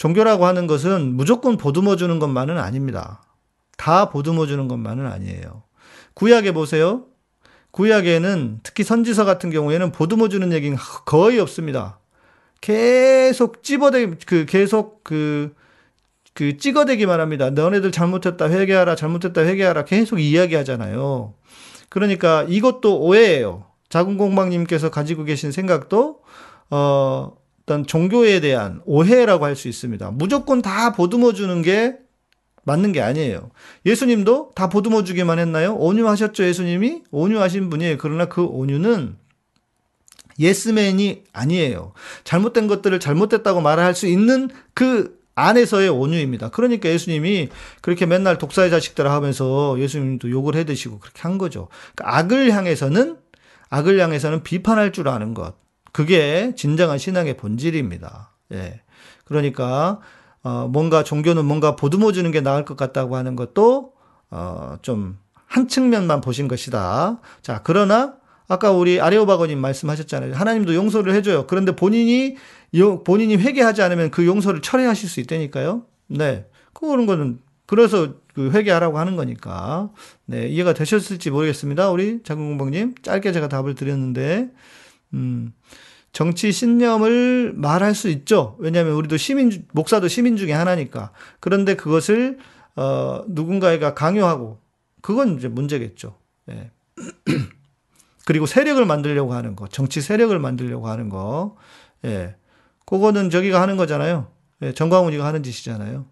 종교라고 하는 것은 무조건 보듬어 주는 것만은 아닙니다. 다 보듬어 주는 것만은 아니에요. 구약에 보세요. 구약에는 특히 선지서 같은 경우에는 보듬어 주는 얘기는 거의 없습니다. 계속 찝어대 그 계속 그, 그 찍어대기만 합니다. 너네들 잘못했다 회개하라 잘못했다 회개하라 계속 이야기하잖아요. 그러니까 이것도 오해예요. 자궁공방님께서 가지고 계신 생각도 어, 어떤 종교에 대한 오해라고 할 수 있습니다. 무조건 다 보듬어 주는 게 맞는 게 아니에요. 예수님도 다 보듬어 주기만 했나요? 온유하셨죠, 예수님이? 온유하신 분이에요. 그러나 그 온유는 예스맨이 아니에요. 잘못된 것들을 잘못됐다고 말할 수 있는 그 안에서의 온유입니다. 그러니까 예수님이 그렇게 맨날 독사의 자식들 하면서 예수님도 욕을 해 드시고 그렇게 한 거죠. 그러니까 악을 향해서는 악을 향해서는 비판할 줄 아는 것. 그게 진정한 신앙의 본질입니다. 예. 그러니까, 어, 뭔가 종교는 뭔가 보듬어 주는 게 나을 것 같다고 하는 것도 어, 좀 한 측면만 보신 것이다. 자, 그러나 아까 우리 아레오바거님 말씀하셨잖아요. 하나님도 용서를 해줘요. 그런데 본인이 본인이 회개하지 않으면 그 용서를 철회하실 수 있다니까요. 네, 그런 거는 그래서 그 회개하라고 하는 거니까 네 이해가 되셨을지 모르겠습니다. 우리 장군공방님 짧게 제가 답을 드렸는데 음. 정치 신념을 말할 수 있죠. 왜냐하면 우리도 시민, 목사도 시민 중에 하나니까. 그런데 그것을, 어, 누군가가 강요하고, 그건 이제 문제겠죠. 예. 그리고 세력을 만들려고 하는 거, 정치 세력을 만들려고 하는 거, 예. 그거는 저기가 하는 거잖아요. 예. 정광훈이가 하는 짓이잖아요.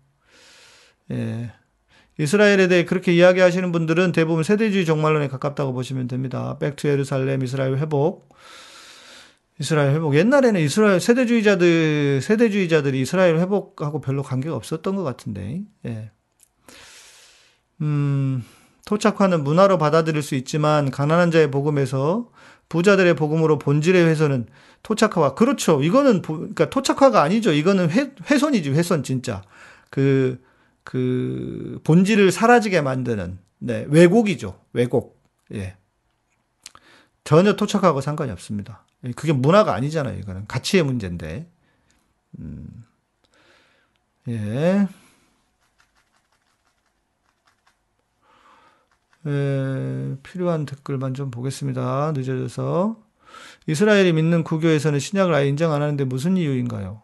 예. 이스라엘에 대해 그렇게 이야기하시는 분들은 대부분 세대주의 종말론에 가깝다고 보시면 됩니다. 백투 예루살렘, 이스라엘 회복. 이스라엘 회복. 옛날에는 이스라엘 세대주의자들, 세대주의자들이 이스라엘 회복하고 별로 관계가 없었던 것 같은데, 예. 음, 토착화는 문화로 받아들일 수 있지만, 가난한 자의 복음에서 부자들의 복음으로 본질의 훼손은 토착화와, 그렇죠. 이거는, 그러니까 토착화가 아니죠. 이거는 훼, 훼손이지, 훼손, 진짜. 그, 그, 본질을 사라지게 만드는, 네, 왜곡이죠. 왜곡. 예. 전혀 토착하고 상관이 없습니다. 예, 그게 문화가 아니잖아요. 이거는 가치의 문제인데. 음. 예. 예, 필요한 댓글만 좀 보겠습니다. 늦어져서. 이스라엘이 믿는 구교에서는 신약을 아예 인정 안 하는데 무슨 이유인가요?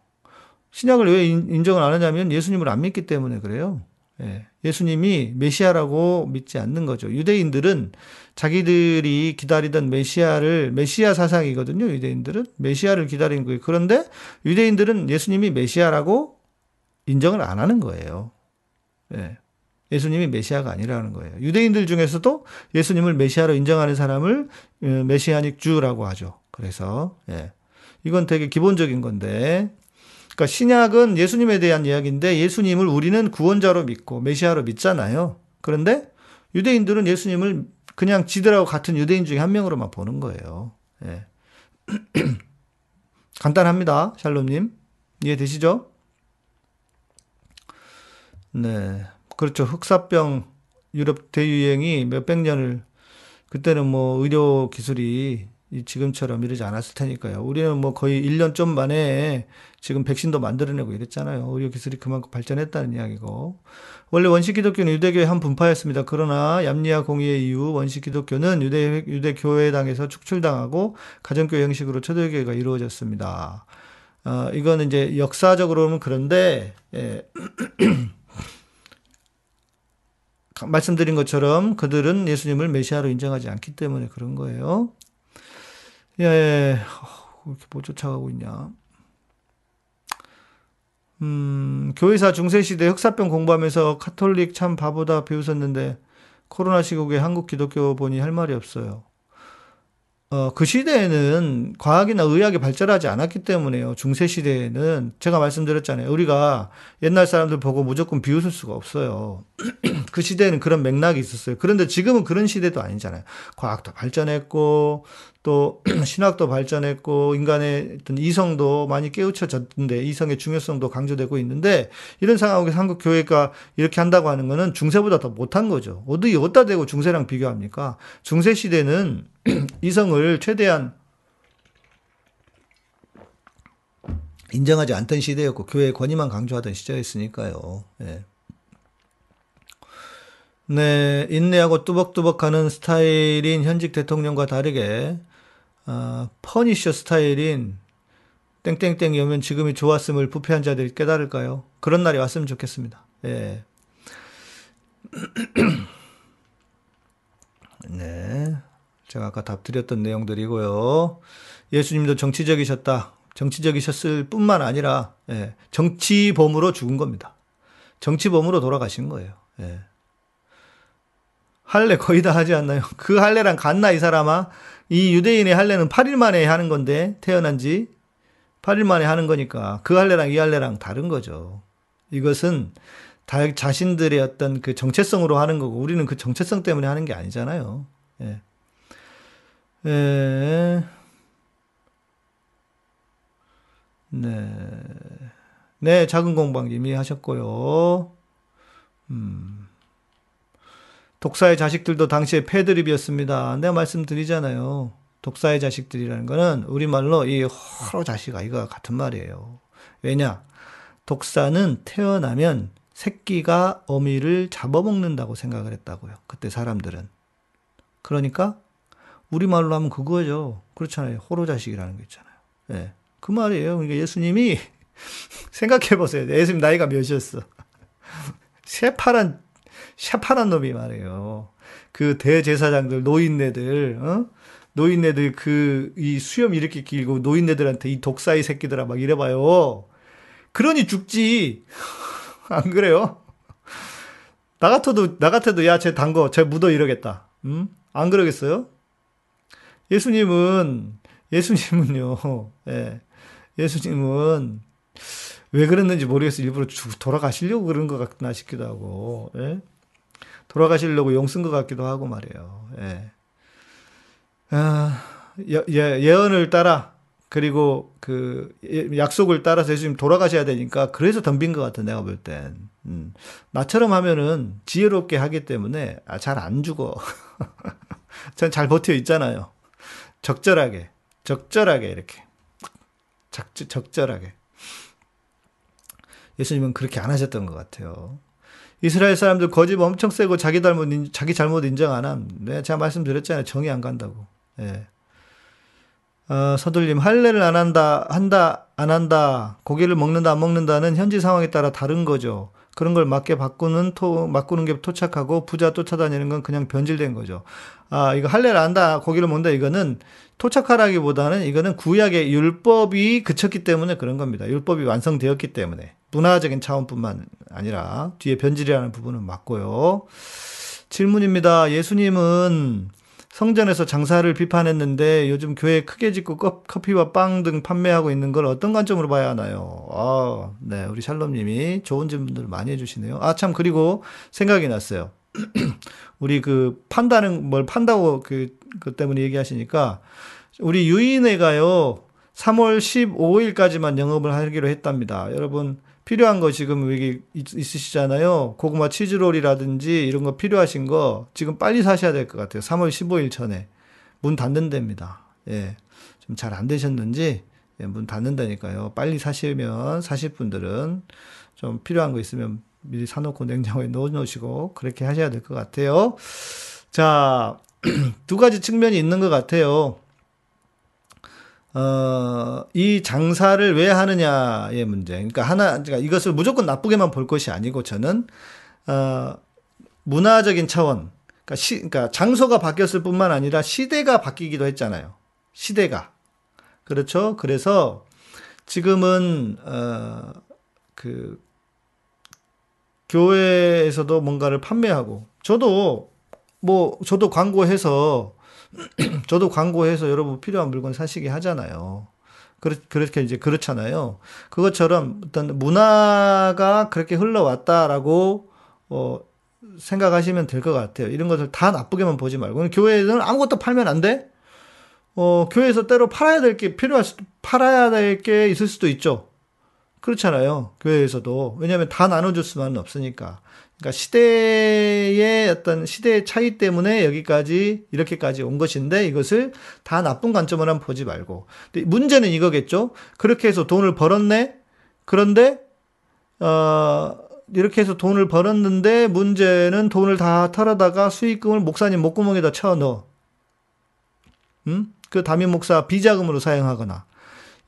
신약을 왜 인정을 안 하냐면 예수님을 안 믿기 때문에 그래요. 예. 예수님이 메시아라고 믿지 않는 거죠. 유대인들은 자기들이 기다리던 메시아를 메시아 사상이거든요. 유대인들은 메시아를 기다리는 거예요. 그런데 유대인들은 예수님이 메시아라고 인정을 안 하는 거예요. 예. 예수님이 메시아가 아니라는 거예요. 유대인들 중에서도 예수님을 메시아로 인정하는 사람을 어, 메시아닉 주라고 하죠. 그래서 예. 이건 되게 기본적인 건데 그러니까 신약은 예수님에 대한 이야기인데 예수님을 우리는 구원자로 믿고 메시아로 믿잖아요. 그런데 유대인들은 예수님을 그냥 지들하고 같은 유대인 중에 한 명으로만 보는 거예요. 예. 간단합니다. 샬롬님. 이해되시죠? 네. 그렇죠. 흑사병 유럽 대유행이 몇백 년을, 그때는 뭐 의료 기술이 지금처럼 이러지 않았을 테니까요. 우리는 뭐 거의 1년 좀 만에 지금 백신도 만들어내고 이랬잖아요. 의료 기술이 그만큼 발전했다는 이야기고. 원래 원식 기독교는 유대교의 한 분파였습니다. 그러나 얌리아 공의의 이후 원식 기독교는 유대 유대 교회당에서 축출당하고 가정교회 형식으로 초대교회가 이루어졌습니다. 어, 이거는 이제 역사적으로는 그런데 예. 말씀드린 것처럼 그들은 예수님을 메시아로 인정하지 않기 때문에 그런 거예요. 예, 예. 어, 이렇게 못 쫓아가고 있냐. 음, 교회사 중세시대 흑사병 공부하면서 카톨릭 참 바보다 배우셨는데 코로나 시국에 한국 기독교 보니 할 말이 없어요. 어, 그 시대에는 과학이나 의학이 발전하지 않았기 때문에요. 중세 시대에는 제가 말씀드렸잖아요. 우리가 옛날 사람들 보고 무조건 비웃을 수가 없어요. 그 시대에는 그런 맥락이 있었어요. 그런데 지금은 그런 시대도 아니잖아요. 과학도 발전했고 또 신학도 발전했고 인간의 어떤 이성도 많이 깨우쳐졌는데 이성의 중요성도 강조되고 있는데 이런 상황에서 한국 교회가 이렇게 한다고 하는 거는 중세보다 더 못한 거죠. 어디 어디다 대고 중세랑 비교합니까? 중세 시대는 이성을 최대한 인정하지 않던 시대였고 교회의 권위만 강조하던 시절이었으니까요. 예. 네, 인내하고 뚜벅뚜벅하는 스타일인 현직 대통령과 다르게 어, 퍼니셔 스타일인 땡땡땡이 오면 지금이 좋았음을 부패한 자들이 깨달을까요? 그런 날이 왔으면 좋겠습니다. 예. 네. 제가 아까 답 드렸던 내용들이고요. 예수님도 정치적이셨다. 정치적이셨을 뿐만 아니라, 예. 정치범으로 죽은 겁니다. 정치범으로 돌아가신 거예요. 예. 할례 거의 다 하지 않나요? 그 할례랑 같나, 이 사람아? 이 유대인의 할례는 8일 만에 하는 건데 태어난 지 8일 만에 하는 거니까 그 할례랑 이 할례랑 다른 거죠. 이것은 다 자신들의 어떤 그 정체성으로 하는 거고 우리는 그 정체성 때문에 하는 게 아니잖아요. 예. 예. 네. 네, 작은 공방 이미 하셨고요. 음. 독사의 자식들도 당시에 패드립이었습니다. 내가 말씀드리잖아요. 독사의 자식들이라는 거는 우리말로 이 호로 자식 아이가 같은 말이에요. 왜냐? 독사는 태어나면 새끼가 어미를 잡아먹는다고 생각을 했다고요. 그때 사람들은. 그러니까 우리말로 하면 그거죠. 그렇잖아요. 호로 자식이라는 게 있잖아요. 예. 그 말이에요. 그러니까 예수님이 생각해 보세요. 예수님 나이가 몇이었어? 새파란 새파란 놈이 말이에요. 그 대제사장들 노인네들 어? 노인네들 그 이 수염 이렇게 길고 노인네들한테 이 독사의 새끼들아 막 이래봐요. 그러니 죽지. 안 그래요? 나 같아도 나 같아도 야쟤 단거 쟤 묻어 이러겠다. 음? 안 그러겠어요? 예수님은 예수님은요. 예. 예수님은 왜 그랬는지 모르겠어요. 일부러 돌아가시려고 그런 것 같나 싶기도 하고, 예? 돌아가시려고 용 쓴 것 같기도 하고 말이에요. 예. 아, 예, 예언을 따라, 그리고 그 예, 약속을 따라서 예수님 돌아가셔야 되니까 그래서 덤빈 것 같아, 내가 볼 땐. 음. 나처럼 하면은 지혜롭게 하기 때문에 아, 잘 안 죽어. 전 잘 버텨 있잖아요. 적절하게, 적절하게 이렇게. 적, 적절하게. 예수님은 그렇게 안 하셨던 것 같아요. 이스라엘 사람들 거짓 엄청 세고 자기 잘못, 자기 잘못 인정 안 함. 네, 제가 말씀드렸잖아요. 정이 안 간다고. 예. 어, 서둘님, 할례를 안 한다, 한다, 안 한다, 고기를 먹는다, 안 먹는다는 현지 상황에 따라 다른 거죠. 그런 걸 맞게 바꾸는 토, 바꾸는 게 토착하고 부자 쫓아다니는 건 그냥 변질된 거죠. 아, 이거 할례를 안다, 고기를 먹는다, 이거는 토착하라기보다는 이거는 구약의 율법이 그쳤기 때문에 그런 겁니다. 율법이 완성되었기 때문에. 문화적인 차원뿐만 아니라 뒤에 변질이라는 부분은 맞고요. 질문입니다. 예수님은 성전에서 장사를 비판했는데 요즘 교회 크게 짓고 커피와 빵 등 판매하고 있는 걸 어떤 관점으로 봐야 하나요? 아, 네, 우리 샬롬님이 좋은 질문들 많이 해주시네요. 아, 참, 그리고 생각이 났어요. 우리 그 판다는 뭘 판다고 그, 그 때문에 얘기하시니까 우리 유인회가요, 3월 15일까지만 영업을 하기로 했답니다. 여러분, 필요한 거 지금 여기 있으시잖아요. 고구마 치즈롤이라든지 이런 거 필요하신 거 지금 빨리 사셔야 될 것 같아요. 3월 15일 전에. 문 닫는 데입니다. 예. 좀 잘 안 되셨는지 예, 문 닫는다니까요. 빨리 사시면 사실 분들은 좀 필요한 거 있으면 미리 사놓고 냉장고에 넣어 놓으시고 그렇게 하셔야 될 것 같아요. 자, 두 가지 측면이 있는 것 같아요. 어, 이 장사를 왜 하느냐의 문제. 그러니까 하나, 그러니까 이것을 무조건 나쁘게만 볼 것이 아니고 저는, 어, 문화적인 차원. 그러니까 시, 그러니까 장소가 바뀌었을 뿐만 아니라 시대가 바뀌기도 했잖아요. 시대가. 그렇죠. 그래서 지금은, 어, 그, 교회에서도 뭔가를 판매하고, 저도, 뭐, 저도 광고해서 저도 광고해서 여러분 필요한 물건 사시게 하잖아요. 그렇, 그렇게 이제 그렇잖아요. 그것처럼 어떤 문화가 그렇게 흘러왔다라고, 어, 생각하시면 될 것 같아요. 이런 것을 다 나쁘게만 보지 말고. 교회에서는 아무것도 팔면 안 돼? 어, 교회에서 때로 팔아야 될 게 필요할 수, 팔아야 될 게 있을 수도 있죠. 그렇잖아요. 교회에서도. 왜냐하면 다 나눠줄 수만은 없으니까. 그러니까 시대의 어떤 시대의 차이 때문에 여기까지 이렇게까지 온 것인데 이것을 다 나쁜 관점으로 한 보지 말고 문제는 이거겠죠. 그렇게 해서 돈을 벌었네. 그런데 어 이렇게 해서 돈을 벌었는데 문제는 돈을 다 털어다가 수익금을 목사님 목구멍에다 채워 넣어. 음? 그 담임 목사 비자금으로 사용하거나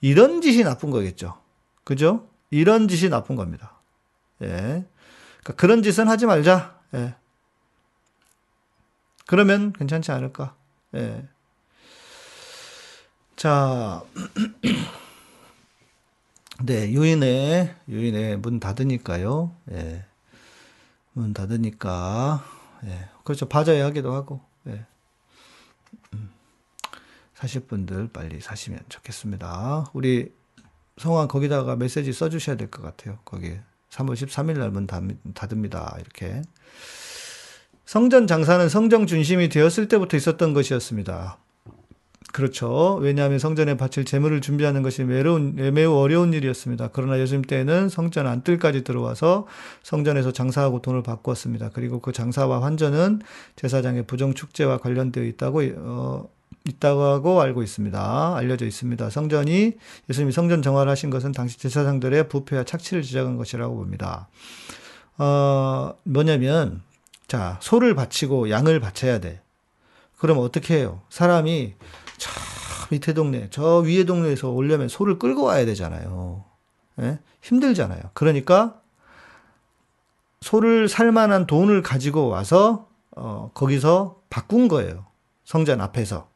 이런 짓이 나쁜 거겠죠. 그죠? 이런 짓이 나쁜 겁니다. 예. 그러니까 그런 짓은 하지 말자. 예. 그러면 괜찮지 않을까? 예. 자, 네, 유인의, 유인의 문 닫으니까요. 예. 문 닫으니까, 예. 그렇죠. 봐줘야 하기도 하고, 예. 음. 사실 분들 빨리 사시면 좋겠습니다. 우리 성환 거기다가 메시지 써주셔야 될 것 같아요. 거기에. 3월 13일 날문 닫습니다. 이렇게. 성전 장사는 성정 중심이 되었을 때부터 있었던 것이었습니다. 그렇죠. 왜냐하면 성전에 바칠 재물을 준비하는 것이 매우, 매우 어려운 일이었습니다. 그러나 예수님 때에는 성전 안뜰까지 들어와서 성전에서 장사하고 돈을 바꾸었습니다. 그리고 그 장사와 환전은 제사장의 부정축제와 관련되어 있다고, 어, 있다고 알고 있습니다. 알려져 있습니다. 성전이, 예수님이 성전 정화를 하신 것은 당시 제사장들의 부패와 착취를 지적한 것이라고 봅니다. 어, 뭐냐면, 자, 소를 바치고 양을 바쳐야 돼. 그럼 어떻게 해요? 사람이 저 밑에 동네, 저 위에 동네에서 오려면 소를 끌고 와야 되잖아요. 예? 힘들잖아요. 그러니까 소를 살 만한 돈을 가지고 와서 어, 거기서 바꾼 거예요. 성전 앞에서.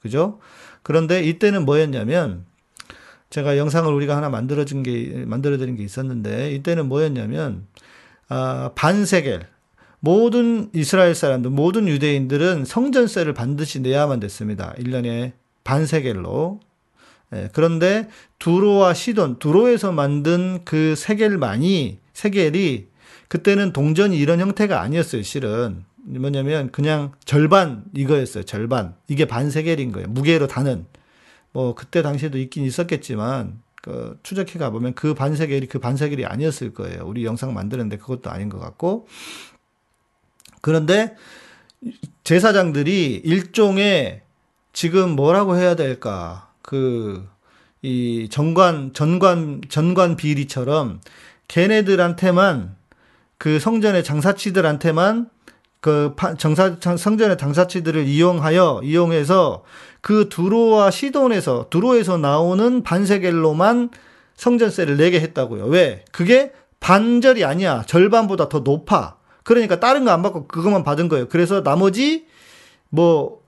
그죠? 그런데 이때는 뭐였냐면 제가 영상을 우리가 하나 만들어준 게 만들어드린 게 있었는데 이때는 뭐였냐면 아, 반세겔 모든 이스라엘 사람들, 모든 유대인들은 성전세를 반드시 내야만 됐습니다. 1년에 반세겔로. 예, 그런데 두로와 시돈, 두로에서 만든 그 세겔만이, 세겔이 그때는 동전이 이런 형태가 아니었어요, 실은. 뭐냐면 그냥 절반 이거였어요, 절반. 이게 반세겔인 거예요. 무게로 다는. 뭐 그때 당시에도 있긴 있었겠지만 그 추적해 가보면 그 반세겔이 그 반세겔이 아니었을 거예요. 우리 영상 만드는데 그것도 아닌 것 같고 그런데 제사장들이 일종의 지금 뭐라고 해야 될까? 그, 이 정관, 전관, 전관 비리처럼 걔네들한테만 그 성전의 장사치들한테만 그 정사, 성전의 장사치들을 이용하여, 이용해서 그 두로와 시돈에서, 두로에서 나오는 반세겔로만 성전세를 내게 했다고요. 왜? 그게 반절이 아니야. 절반보다 더 높아. 그러니까 다른 거 안 받고 그것만 받은 거예요. 그래서 나머지 뭐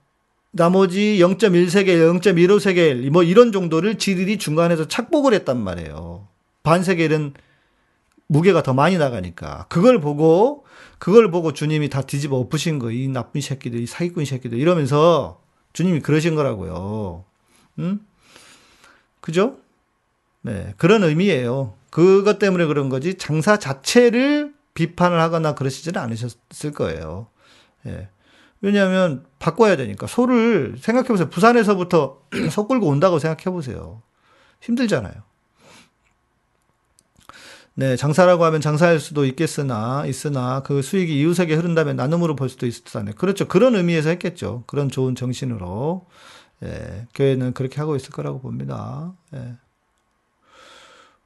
나머지 0.1세겔, 0.15세겔 뭐 이런 정도를 지들이 중간에서 착복을 했단 말이에요. 반세겔은 무게가 더 많이 나가니까 그걸 보고 그걸 보고 주님이 다 뒤집어 엎으신 거. 이 나쁜 새끼들, 이 사기꾼 새끼들 이러면서 주님이 그러신 거라고요. 응? 그죠? 네. 그런 의미예요. 그것 때문에 그런 거지. 장사 자체를 비판을 하거나 그러시지는 않으셨을 거예요. 예. 왜냐하면 바꿔야 되니까 소를 생각해 보세요. 부산에서부터 소 끌고 온다고 생각해 보세요. 힘들잖아요. 네, 장사라고 하면 장사할 수도 있겠으나 있으나 그 수익이 이웃에게 흐른다면 나눔으로 볼 수도 있었다네. 그렇죠. 그런 의미에서 했겠죠. 그런 좋은 정신으로 예, 교회는 그렇게 하고 있을 거라고 봅니다. 예.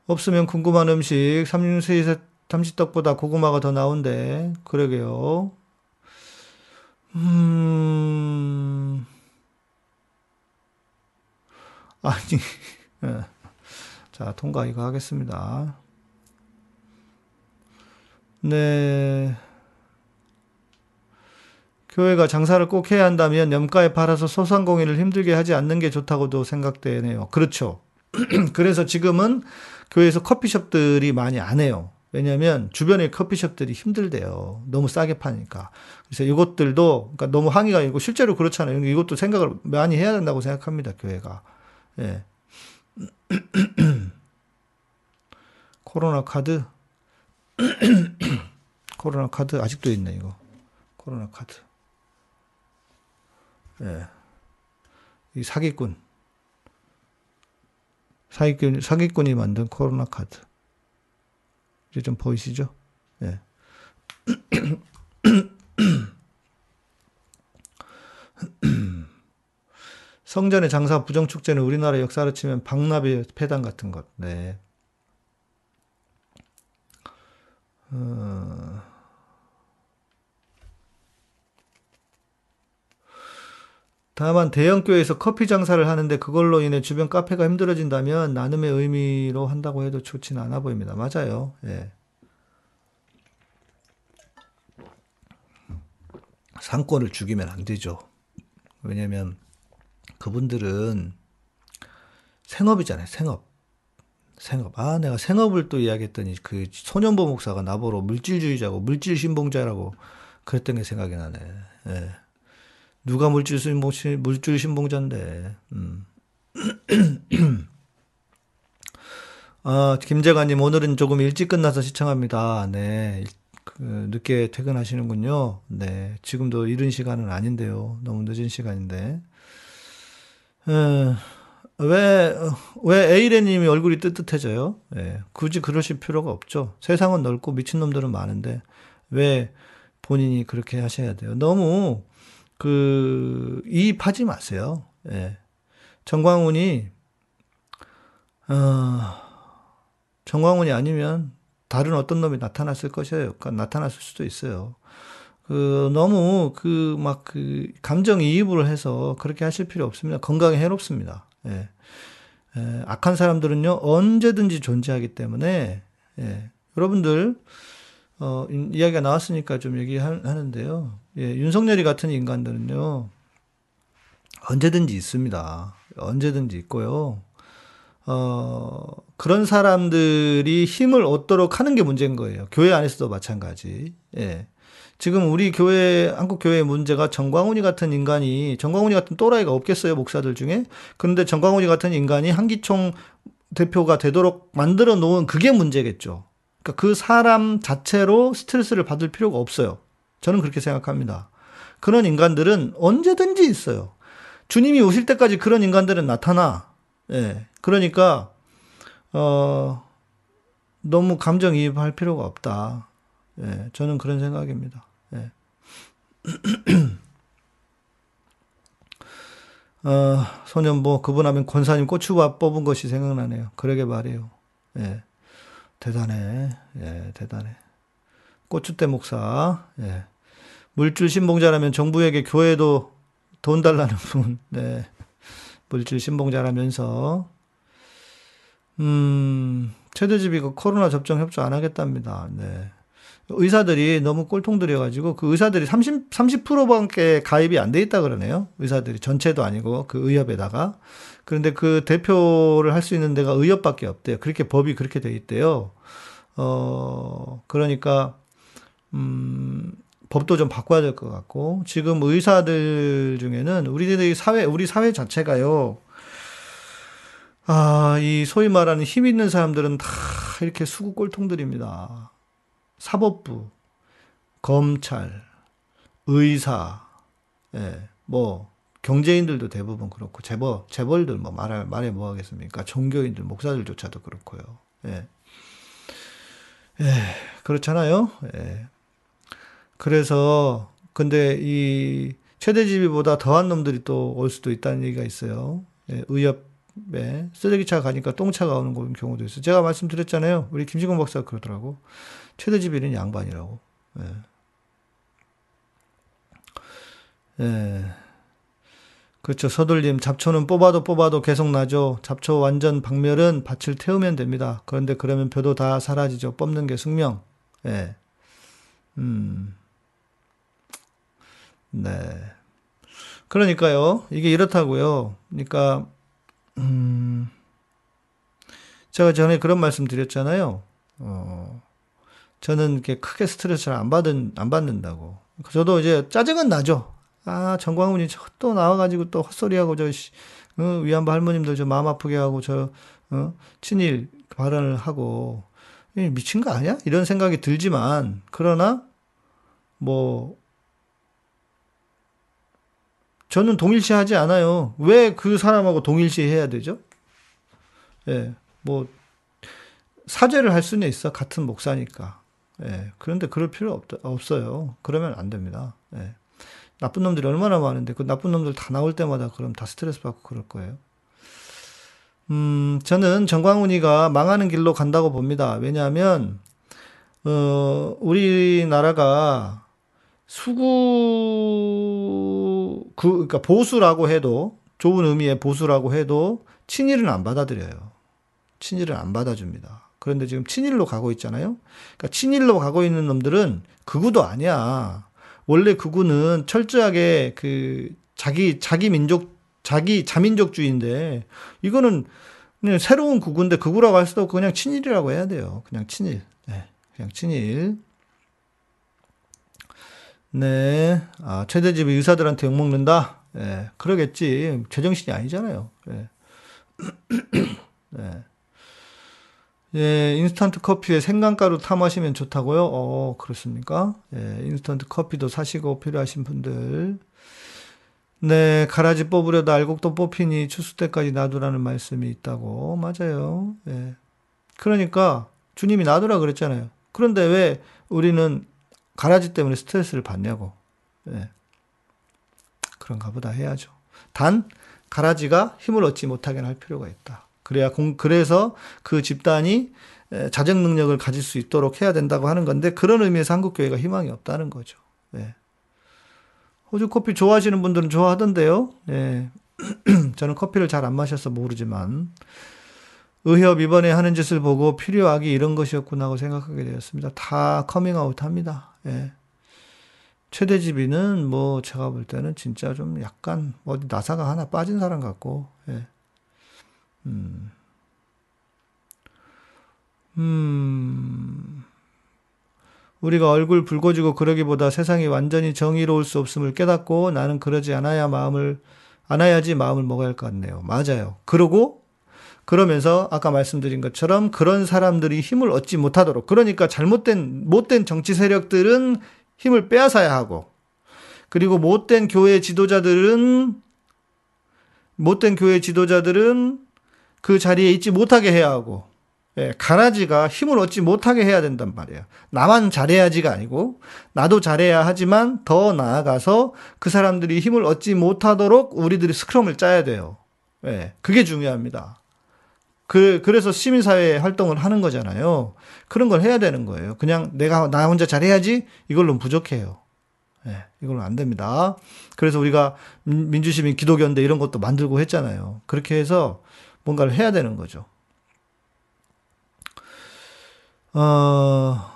없으면 궁금한 음식 삼림수의 참치떡보다 고구마가 더 나온데, 그러게요. 음, 아니, 예. 자, 통과 이거 하겠습니다. 네. 교회가 장사를 꼭 해야 한다면 염가에 팔아서 소상공인을 힘들게 하지 않는 게 좋다고도 생각되네요. 그렇죠. 그래서 지금은 교회에서 커피숍들이 많이 안 해요. 왜냐하면 주변의 커피숍들이 힘들대요. 너무 싸게 파니까. 그래서 이것들도 그러니까 너무 항의가 있고 실제로 그렇잖아요. 이것도 생각을 많이 해야 된다고 생각합니다. 교회가. 예. 코로나 카드 코로나 카드 아직도 있네 이거. 코로나 카드. 예. 이 사기꾼. 사기꾼 사기꾼이 만든 코로나 카드. 이제 좀 보이시죠? 예. 성전의 장사 부정 축제는 우리나라 역사로 치면 박나비 폐단 같은 것. 네. 어... 다만 대형 교회에서 커피 장사를 하는데 그걸로 인해 주변 카페가 힘들어진다면 나눔의 의미로 한다고 해도 좋지는 않아 보입니다. 맞아요. 예. 상권을 죽이면 안 되죠. 왜냐면 그분들은 생업이잖아요. 생업. 생업. 아, 내가 생업을 또 이야기했더니 그 소년보 목사가 나보러 물질주의자고 물질 신봉자라고 그랬던 게 생각이 나네. 예. 누가 물질 신봉, 물질 신봉자인데, 음. 아, 김재관님, 오늘은 조금 일찍 끝나서 시청합니다. 네. 그, 늦게 퇴근하시는군요. 네. 지금도 이른 시간은 아닌데요. 너무 늦은 시간인데. 에, 왜, 왜 에이레님이 얼굴이 뜨뜻해져요? 예, 굳이 그러실 필요가 없죠. 세상은 넓고 미친놈들은 많은데, 왜 본인이 그렇게 하셔야 돼요? 너무, 그, 이입하지 마세요. 예. 정광훈이, 어, 정광훈이 아니면 다른 어떤 놈이 나타났을 것이에요. 그러니까 나타났을 수도 있어요. 그 너무 그 막 그 감정 이입을 해서 그렇게 하실 필요 없습니다. 건강에 해롭습니다. 예. 예, 악한 사람들은요 언제든지 존재하기 때문에 예. 여러분들 어, 이야기가 나왔으니까 좀 얘기하는데요. 예, 윤석열이 같은 인간들은요 언제든지 있습니다. 언제든지 있고요. 어, 그런 사람들이 힘을 얻도록 하는 게 문제인 거예요. 교회 안에서도 마찬가지. 예. 지금 우리 교회, 한국 교회의 문제가 정광훈이 같은 인간이, 정광훈이 같은 또라이가 없겠어요, 목사들 중에? 그런데 정광훈이 같은 인간이 한기총 대표가 되도록 만들어 놓은 그게 문제겠죠. 그러니까 그 사람 자체로 스트레스를 받을 필요가 없어요. 저는 그렇게 생각합니다. 그런 인간들은 언제든지 있어요. 주님이 오실 때까지 그런 인간들은 나타나. 예. 그러니까, 어, 너무 감정이입할 필요가 없다. 예. 저는 그런 생각입니다. 예. 어, 소년보 그분 하면 권사님 고추밥 뽑은 것이 생각나네요. 그러게 말이에요. 예. 대단해. 예, 대단해. 고추대 목사. 예. 물줄 신봉자라면 정부에게 교회도 돈 달라는 분. 네. 물질 신봉자라면서 음, 최대집이 그 코로나 접종 협조 안 하겠답니다. 네. 의사들이 너무 꼴통 들여가지고 그 의사들이 30, 30%밖에 가입이 안 돼 있다 그러네요. 의사들이 전체도 아니고 그 의협에다가. 그런데 그 대표를 할 수 있는 데가 의협밖에 없대요. 그렇게 법이 그렇게 돼 있대요. 어, 그러니까, 음, 법도 좀 바꿔야 될 것 같고 지금 의사들 중에는 우리들이 사회 우리 사회 자체가요. 아, 이 소위 말하는 힘 있는 사람들은 다 이렇게 수구 꼴통들입니다. 사법부, 검찰, 의사, 예, 뭐 경제인들도 대부분 그렇고 재벌 재벌들 뭐 말해 말해 뭐 하겠습니까? 종교인들, 목사들조차도 그렇고요. 예. 예, 그렇잖아요. 예. 그래서 근데 이 최대지비보다 더한 놈들이 또 올 수도 있다는 얘기가 있어요. 예, 의협에 쓰레기차 가니까 똥차가 오는 경우도 있어요. 제가 말씀드렸잖아요. 우리 김진공 박사가 그러더라고. 최대지비는 양반이라고. 예. 예. 그렇죠. 서둘님, 잡초는 뽑아도 뽑아도 계속 나죠. 잡초 완전 박멸은 밭을 태우면 됩니다. 그런데 그러면 벼도 다 사라지죠. 뽑는 게 숙명. 예. 음. 네. 그러니까요. 이게 이렇다고요. 그러니까 음 제가 전에 그런 말씀 드렸잖아요. 어 저는 이렇게 크게 스트레스를 안 받은 안 받는다고. 저도 이제 짜증은 나죠. 아, 정광훈이 또 나와가지고 또 헛소리하고 저 어, 위안부 할머님들 저 마음 아프게 하고 저 어, 친일 발언을 하고 미친 거 아니야? 이런 생각이 들지만 그러나 뭐 저는 동일시 하지 않아요. 왜 그 사람하고 동일시 해야 되죠? 예, 뭐, 사죄를 할 수는 있어. 같은 목사니까. 예, 그런데 그럴 필요 없, 없어요. 그러면 안 됩니다. 예. 나쁜 놈들이 얼마나 많은데, 그 나쁜 놈들 다 나올 때마다 그럼 다 스트레스 받고 그럴 거예요. 음, 저는 정광훈이가 망하는 길로 간다고 봅니다. 왜냐하면, 어, 우리나라가 수구 그 그러니까 보수라고 해도 좋은 의미의 보수라고 해도 친일은 안 받아들여요. 친일은 안 받아줍니다. 그런데 지금 친일로 가고 있잖아요. 그러니까 친일로 가고 있는 놈들은 극우도 아니야. 원래 극우는 철저하게 그 자기 자기 민족 자기 자민족주의인데 이거는 그냥 새로운 극우인데 극우라고 할 수도 없고 그냥 친일이라고 해야 돼요. 그냥 친일. 네, 그냥 친일. 네. 아, 최대집이 의사들한테 욕먹는다? 예, 그러겠지. 제정신이 아니잖아요. 예. 네. 예, 인스턴트 커피에 생강가루 타 마시면 좋다고요? 어, 그렇습니까? 예, 인스턴트 커피도 사시고 필요하신 분들. 네, 가라지 뽑으려다 알곡도 뽑히니 추수 때까지 놔두라는 말씀이 있다고. 맞아요. 예. 그러니까 주님이 놔두라 그랬잖아요. 그런데 왜 우리는 가라지 때문에 스트레스를 받냐고. 예. 그런가 보다 해야죠. 단, 가라지가 힘을 얻지 못하게 할 필요가 있다. 그래야 공, 그래서 그 집단이 자정 능력을 가질 수 있도록 해야 된다고 하는 건데 그런 의미에서 한국 교회가 희망이 없다는 거죠. 예. 호주 커피 좋아하시는 분들은 좋아하던데요. 예. 저는 커피를 잘 안 마셔서 모르지만 의협 이번에 하는 짓을 보고 필요악이 이런 것이었구나 하고 생각하게 되었습니다. 다 커밍아웃 합니다. 예. 최대집이는 뭐 제가 볼 때는 진짜 좀 약간 어디 나사가 하나 빠진 사람 같고, 예. 음. 음. 우리가 얼굴 붉어지고 그러기보다 세상이 완전히 정의로울 수 없음을 깨닫고 나는 그러지 않아야 마음을, 않아야지 마음을 먹어야 할 것 같네요. 맞아요. 그러고, 그러면서 아까 말씀드린 것처럼 그런 사람들이 힘을 얻지 못하도록, 그러니까 잘못된, 못된 정치 세력들은 힘을 빼앗아야 하고, 그리고 못된 교회 지도자들은, 못된 교회 지도자들은 그 자리에 있지 못하게 해야 하고, 예, 가라지가 힘을 얻지 못하게 해야 된단 말이에요. 나만 잘해야지가 아니고 나도 잘해야 하지만 더 나아가서 그 사람들이 힘을 얻지 못하도록 우리들이 스크럼을 짜야 돼요. 예, 그게 중요합니다. 그, 그래서 시민사회 활동을 하는 거잖아요. 그런 걸 해야 되는 거예요. 그냥 내가, 나 혼자 잘해야지? 이걸로는 부족해요. 예, 이걸로 안 됩니다. 그래서 우리가 민주시민 기독연대 이런 것도 만들고 했잖아요. 그렇게 해서 뭔가를 해야 되는 거죠. 어,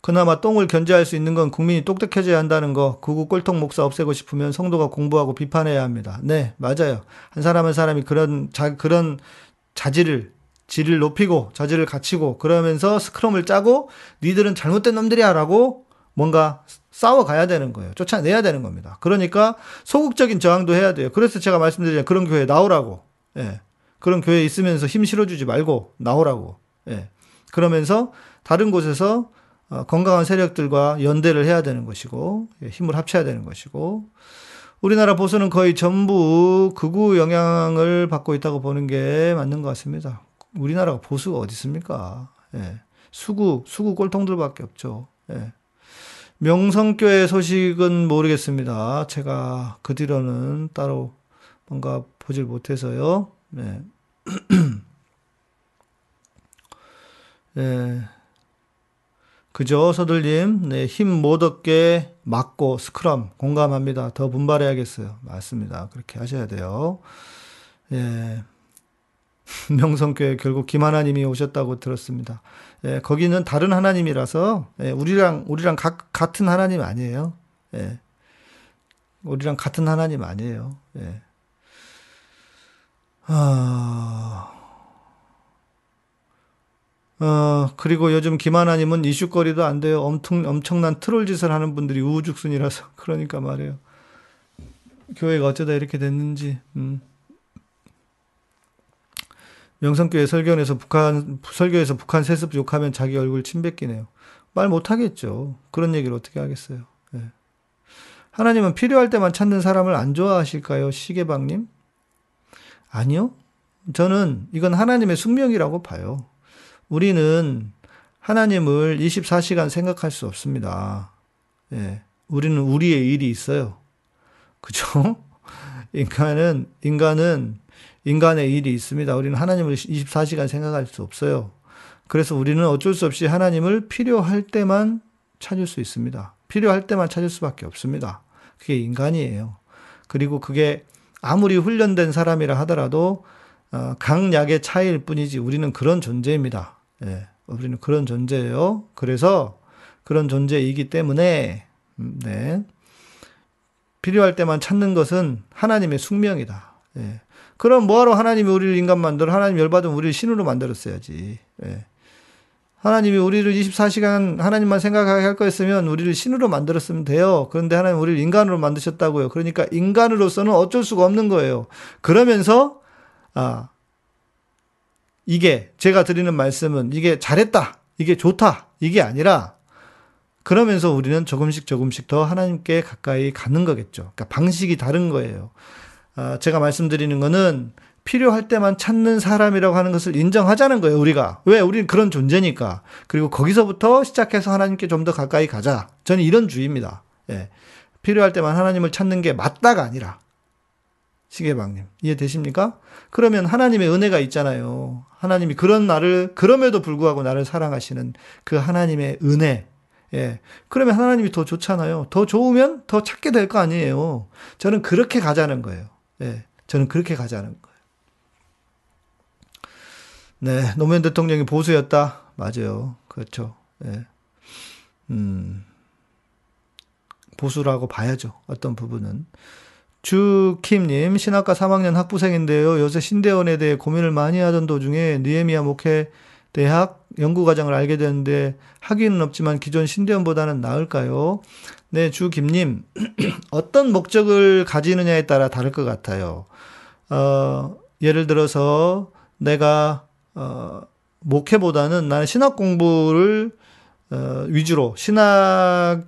그나마 똥을 견제할 수 있는 건 국민이 똑똑해져야 한다는 거, 구구 꼴통 목사 없애고 싶으면 성도가 공부하고 비판해야 합니다. 네, 맞아요. 한 사람 한 사람이 그런, 자, 그런 자질을, 질을 높이고, 자질을 갖추고, 그러면서 스크럼을 짜고, 니들은 잘못된 놈들이야 라고 뭔가 싸워가야 되는 거예요. 쫓아내야 되는 겁니다. 그러니까 소극적인 저항도 해야 돼요. 그래서 제가 말씀드린 그런 교회 나오라고. 예. 그런 교회 있으면서 힘 실어주지 말고 나오라고. 예. 그러면서 다른 곳에서 어, 건강한 세력들과 연대를 해야 되는 것이고 예, 힘을 합쳐야 되는 것이고 우리나라 보수는 거의 전부 극우 영향을 받고 있다고 보는 게 맞는 것 같습니다. 우리나라가 보수가 어디 있습니까? 예. 수구 수구 꼴통들밖에 없죠. 예. 명성교회 소식은 모르겠습니다. 제가 그 뒤로는 따로 뭔가 보질 못해서요. 네. 네. 그죠, 서들님. 네, 힘 못 얻게 막고 스크럼 공감합니다. 더 분발해야겠어요. 맞습니다. 그렇게 하셔야 돼요. 예. 명성교회 결국 김하나님이 오셨다고 들었습니다. 예, 거기는 다른 하나님이라서 예, 우리랑 우리랑 가, 같은 하나님 아니에요. 예. 우리랑 같은 하나님 아니에요. 예. 아. 어, 그리고 요즘 김하나님은 이슈거리도 안 돼요. 엄청, 엄청난 트롤 짓을 하는 분들이 우후죽순이라서. 그러니까 말이에요. 교회가 어쩌다 이렇게 됐는지, 음. 명성교회 설교에서 북한, 설교에서 북한 세습 욕하면 자기 얼굴 침 뱉기네요. 말 못하겠죠. 그런 얘기를 어떻게 하겠어요. 네. 하나님은 필요할 때만 찾는 사람을 안 좋아하실까요? 시계방님? 아니요. 저는 이건 하나님의 숙명이라고 봐요. 우리는 하나님을 24시간 생각할 수 없습니다. 예. 우리는 우리의 일이 있어요. 그죠? 인간은, 인간은 인간의 일이 있습니다. 우리는 하나님을 24시간 생각할 수 없어요. 그래서 우리는 어쩔 수 없이 하나님을 필요할 때만 찾을 수 있습니다. 필요할 때만 찾을 수밖에 없습니다. 그게 인간이에요. 그리고 그게 아무리 훈련된 사람이라 하더라도 어, 강약의 차이일 뿐이지 우리는 그런 존재입니다. 예, 우리는 그런 존재예요. 그래서 그런 존재이기 때문에 음, 네. 필요할 때만 찾는 것은 하나님의 숙명이다. 예. 그럼 뭐하러 하나님이 우리를 인간 만들어? 하나님 열받으면 우리를 신으로 만들었어야지. 예. 하나님이 우리를 24시간 하나님만 생각하게 할 거였으면 우리를 신으로 만들었으면 돼요. 그런데 하나님 우리를 인간으로 만드셨다고요. 그러니까 인간으로서는 어쩔 수가 없는 거예요. 그러면서, 아, 이게 제가 드리는 말씀은 이게 잘했다. 이게 좋다. 이게 아니라 그러면서 우리는 조금씩 조금씩 더 하나님께 가까이 가는 거겠죠. 그러니까 방식이 다른 거예요. 아, 제가 말씀드리는 거는 필요할 때만 찾는 사람이라고 하는 것을 인정하자는 거예요, 우리가. 왜? 우리는 그런 존재니까. 그리고 거기서부터 시작해서 하나님께 좀 더 가까이 가자. 저는 이런 주의입니다. 예. 필요할 때만 하나님을 찾는 게 맞다가 아니라. 시계방님. 이해되십니까? 그러면 하나님의 은혜가 있잖아요. 하나님이 그런 나를, 그럼에도 불구하고 나를 사랑하시는 그 하나님의 은혜. 예. 그러면 하나님이 더 좋잖아요. 더 좋으면 더 찾게 될 거 아니에요. 저는 그렇게 가자는 거예요. 예. 저는 그렇게 가자는. 네. 노무현 대통령이 보수였다. 맞아요. 그렇죠. 예. 음. 보수라고 봐야죠. 어떤 부분은. 주킴님, 신학과 3학년 학부생인데요. 요새 신대원에 대해 고민을 많이 하던 도중에 니에미아 목회 대학 연구과정을 알게 되는데 학위는 없지만 기존 신대원보다는 나을까요? 네, 주김님. 어떤 목적을 가지느냐에 따라 다를 것 같아요. 어, 예를 들어서 내가, 어, 목회보다는 나는 신학 공부를 어, 위주로 신학을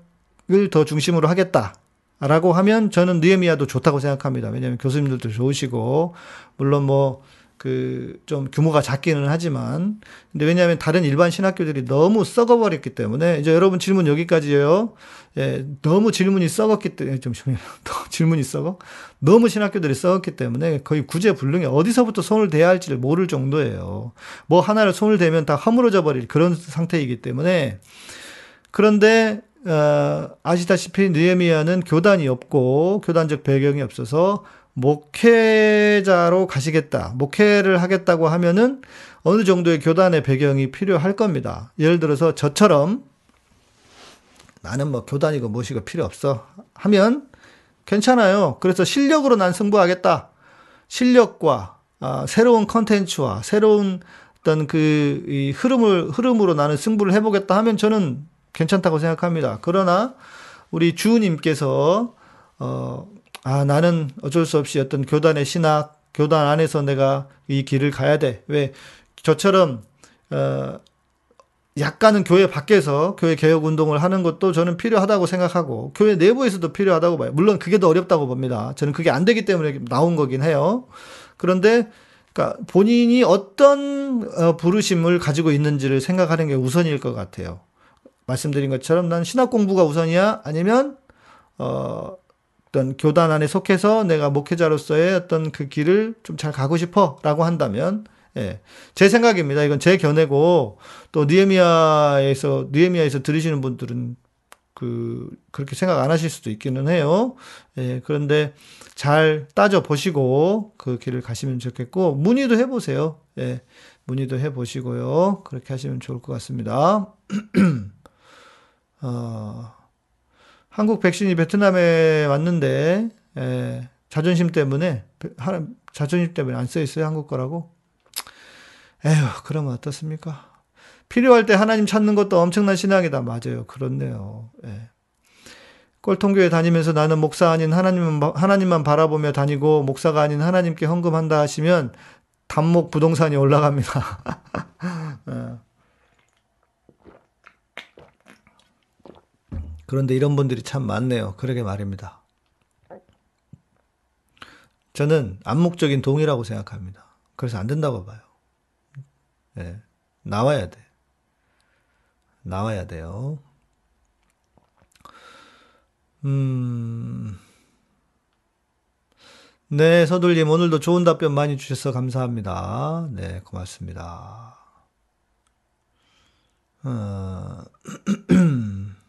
더 중심으로 하겠다. 라고 하면 저는 느헤미야도 좋다고 생각합니다. 왜냐하면 교수님들도 좋으시고 물론 뭐 그 좀 규모가 작기는 하지만 근데 왜냐하면 다른 일반 신학교들이 너무 썩어버렸기 때문에 이제 여러분 질문 여기까지예요. 예, 너무 질문이 썩었기 때문에 좀 질문이 썩어 너무 신학교들이 썩었기 때문에 거의 구제불능에 어디서부터 손을 대야 할지를 모를 정도예요. 뭐 하나를 손을 대면 다 허물어져 버릴 그런 상태이기 때문에 그런데 어, 아시다시피 느헤미야는 교단이 없고 교단적 배경이 없어서 목회자로 가시겠다. 목회를 하겠다고 하면은 어느 정도의 교단의 배경이 필요할 겁니다. 예를 들어서 저처럼 나는 뭐 교단이고 무엇이고 필요 없어 하면 괜찮아요. 그래서 실력으로 난 승부하겠다. 실력과 아, 새로운 컨텐츠와 새로운 어떤 그 흐름을 흐름으로 나는 승부를 해보겠다 하면 저는 괜찮다고 생각합니다. 그러나 우리 주님께서 어, 아 나는 어쩔 수 없이 어떤 교단의 신학, 교단 안에서 내가 이 길을 가야 돼. 왜 저처럼 어, 약간은 교회 밖에서 교회 개혁 운동을 하는 것도 저는 필요하다고 생각하고 교회 내부에서도 필요하다고 봐요. 물론 그게 더 어렵다고 봅니다. 저는 그게 안 되기 때문에 나온 거긴 해요. 그런데 그러니까 본인이 어떤 어, 부르심을 가지고 있는지를 생각하는 게 우선일 것 같아요. 말씀드린 것처럼 난 신학 공부가 우선이야? 아니면, 어, 어떤 교단 안에 속해서 내가 목회자로서의 어떤 그 길을 좀 잘 가고 싶어 라고 한다면, 예. 제 생각입니다. 이건 제 견해고, 또 니에미아에서, 니에미아에서 들으시는 분들은 그, 그렇게 생각 안 하실 수도 있기는 해요. 예. 그런데 잘 따져 보시고 그 길을 가시면 좋겠고, 문의도 해보세요. 예. 문의도 해보시고요. 그렇게 하시면 좋을 것 같습니다. 어, 한국 백신이 베트남에 왔는데, 에, 자존심 때문에, 자존심 때문에 안 써 있어요, 한국 거라고? 에휴, 그러면 어떻습니까? 필요할 때 하나님 찾는 것도 엄청난 신앙이다. 맞아요. 그렇네요. 예. 꼴통교회 다니면서 나는 목사 아닌 하나님만, 하나님만 바라보며 다니고 목사가 아닌 하나님께 헌금한다 하시면 단목 부동산이 올라갑니다. 그런데 이런 분들이 참 많네요. 그러게 말입니다. 저는 암묵적인 동의라고 생각합니다. 그래서 안 된다고 봐요. 네. 나와야 돼. 나와야 돼요. 음. 네, 서둘님, 오늘도 좋은 답변 많이 주셔서 감사합니다. 네, 고맙습니다. 어...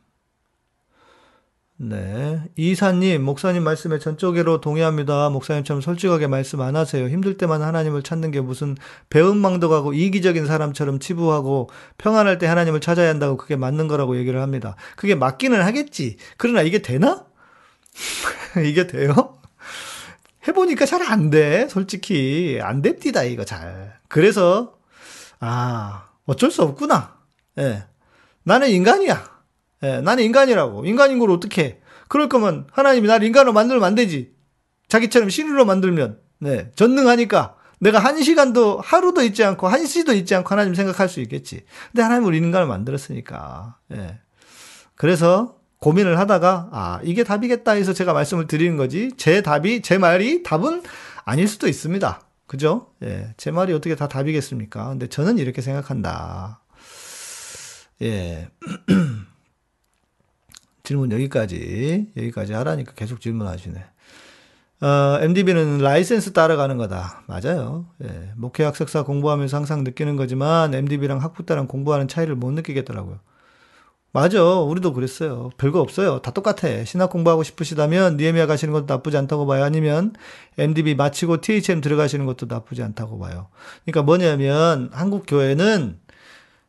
네. 이사님, 목사님 말씀에 전적으로 동의합니다. 목사님처럼 솔직하게 말씀 안 하세요. 힘들 때만 하나님을 찾는 게 무슨 배은망덕하고 이기적인 사람처럼 치부하고 평안할 때 하나님을 찾아야 한다고 그게 맞는 거라고 얘기를 합니다. 그게 맞기는 하겠지. 그러나 이게 되나? 이게 돼요? 해보니까 잘 안 돼. 솔직히. 안 됩디다, 이거 잘. 그래서, 아, 어쩔 수 없구나. 예. 나는 인간이야. 예, 나는 인간이라고. 인간인 걸 어떻게 그럴 거면 하나님이 나를 인간으로 만들면 안 되지. 자기처럼 신으로 만들면. 네. 전능하니까. 내가 한 시간도, 하루도 있지 않고, 한 시도 있지 않고 하나님 생각할 수 있겠지. 근데 하나님 우리 인간을 만들었으니까. 예. 그래서 고민을 하다가 아 이게 답이겠다 해서 제가 말씀을 드리는 거지 제 답이 제 말이 답은 아닐 수도 있습니다. 그죠? 예, 제 말이 어떻게 다 답이겠습니까? 근데 저는 이렇게 생각한다. 예. 질문 여기까지 여기까지 하라니까 계속 질문하시네. 어, MDiv는 라이센스 따라가는 거다. 맞아요. 예, 목회학 석사 공부하면서 항상 느끼는 거지만 MDiv랑 학부 때랑 공부하는 차이를 못 느끼겠더라고요. 맞아. 우리도 그랬어요. 별거 없어요. 다 똑같아. 신학 공부하고 싶으시다면 느헤미야 가시는 것도 나쁘지 않다고 봐요. 아니면 MDiv 마치고 ThM 들어가시는 것도 나쁘지 않다고 봐요. 그러니까 뭐냐면 한국 교회는